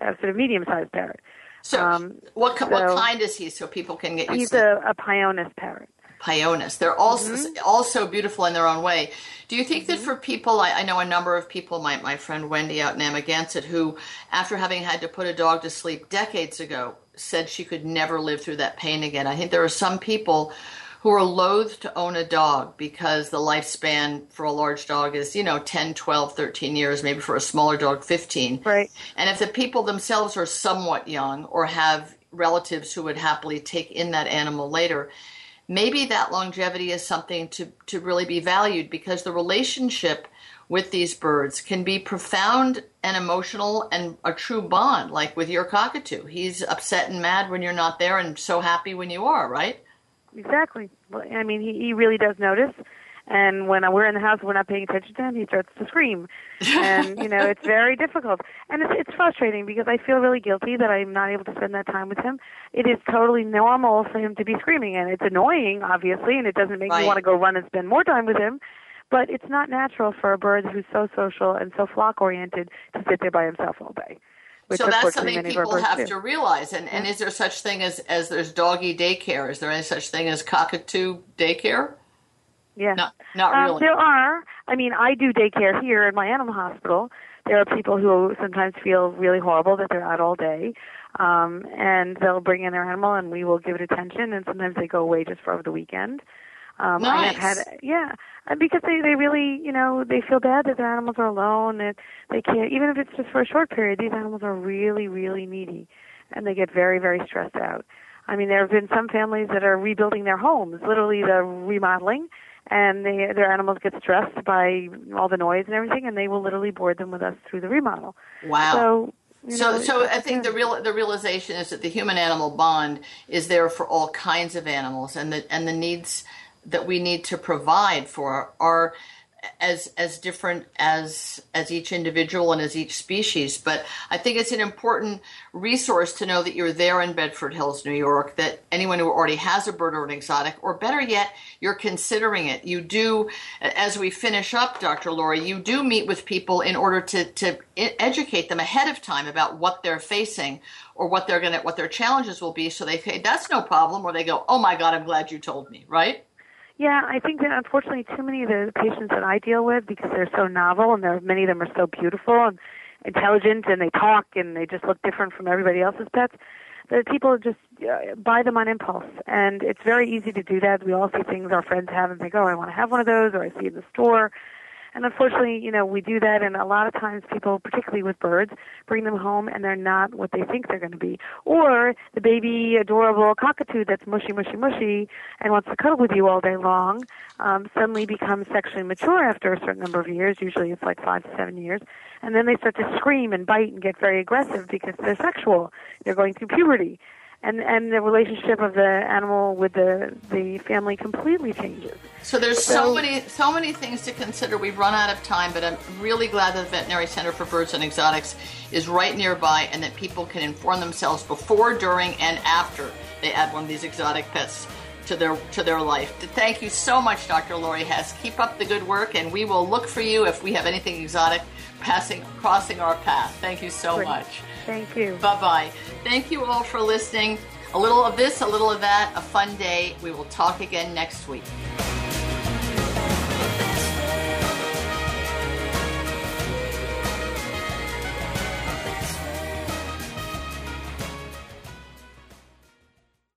Speaker 5: a sort of medium-sized parrot.
Speaker 1: So,
Speaker 5: Um,
Speaker 1: what ki- what kind is he? So people can get used
Speaker 5: He's
Speaker 1: to
Speaker 5: a, a Pionus parrot.
Speaker 1: Pionus. They're also
Speaker 5: Mm-hmm.
Speaker 1: also beautiful in their own way. Do you think that for people, I, I know a number of people, my, my friend Wendy out in Amagansett, who, after having had to put a dog to sleep decades ago, said she could never live through that pain again. I think there are some people who are loath to own a dog because the lifespan for a large dog is, you know, 10, 12, 13 years, maybe for a smaller dog, 15.
Speaker 5: Right.
Speaker 1: And if the people themselves are somewhat young or have relatives who would happily take in that animal later, maybe that longevity is something to, to really be valued because the relationship with these birds can be profound and emotional and a true bond, like with your cockatoo. He's upset and mad when you're not there and so happy when you are, right?
Speaker 5: Exactly. Well, I mean, he, he really does notice. And when we're in the house, we're not paying attention to him. He starts to scream, and you know it's very <laughs> difficult. And it's it's frustrating because I feel really guilty that I'm not able to spend that time with him. It is totally normal for him to be screaming, and it's annoying, obviously, and it doesn't make
Speaker 1: Right.
Speaker 5: me want to go run and spend more time with him. But it's not natural for a bird who's so social and so flock oriented to sit there by himself all day.
Speaker 1: So that's something people have to realize. And, and is there such thing as, as there's doggy daycare? Is there any such thing as cockatoo daycare?
Speaker 5: Yeah.
Speaker 1: Not, not
Speaker 5: Um,
Speaker 1: really.
Speaker 5: There are. I mean, I do daycare here in my animal hospital. There are people who sometimes feel really horrible that they're out all day, um, and they'll bring in their animal, and we will give it attention. And sometimes they go away just for over the weekend. Um, I have
Speaker 1: Nice.
Speaker 5: had, yeah, because they they really, you know, they feel bad that their animals are alone, and they can't. Even if it's just for a short period, these animals are really, really needy, and they get very, very stressed out. I mean, there have been some families that are rebuilding their homes, literally the remodeling, and they, their animals get stressed by all the noise and everything, and they will literally board them with us through the remodel.
Speaker 1: wow.
Speaker 5: So, you
Speaker 1: So,
Speaker 5: know,
Speaker 1: so
Speaker 5: it's-
Speaker 1: I think the real the realization is that the human animal bond is there for all kinds of animals, and the and the needs that we need to provide for are as as different as as each individual and as each species. But I think it's an important resource to know that you're there in Bedford Hills, New York. That anyone who already has a bird or an exotic, or better yet, you're considering it. You do, as we finish up, Dr. Laurie, you do meet with people in order to to educate them ahead of time about what they're facing or what they're gonna what their challenges will be. So they say that's no problem, or they go, oh my God, I'm glad you told me, right?
Speaker 5: Yeah, I think that unfortunately too many of the patients that I deal with, because they're so novel and there many of them are so beautiful and intelligent and they talk and they just look different from everybody else's pets, that people just uh, buy them on impulse. And it's very easy to do that. We all see things our friends have and think, oh, I want to have one of those, or I see it in the store. And unfortunately, you know, we do that, and a lot of times people, particularly with birds, bring them home and they're not what they think they're going to be. Or the baby, adorable cockatoo that's mushy, mushy, mushy and wants to cuddle with you all day long um, suddenly becomes sexually mature after a certain number of years. Usually it's like five to seven years. And then they start to scream and bite and get very aggressive because they're sexual. They're going through puberty. And, and the relationship of the animal with the, the family completely changes.
Speaker 1: So there's so,
Speaker 5: So-
Speaker 1: many so many things to consider. We've run out of time, but I'm really glad that the Veterinary Center for Birds and Exotics is right nearby and that people can inform themselves before, during, and after they add one of these exotic pets to their to their life. Thank you so much, Dr. Laurie Hess. Keep up the good work, and we will look for you if we have anything exotic passing crossing our path. Thank you so
Speaker 5: Great.
Speaker 1: much.
Speaker 5: Thank you.
Speaker 1: Bye bye. Thank you all for listening. A little of this, a little of that, a fun day. We will talk again next week.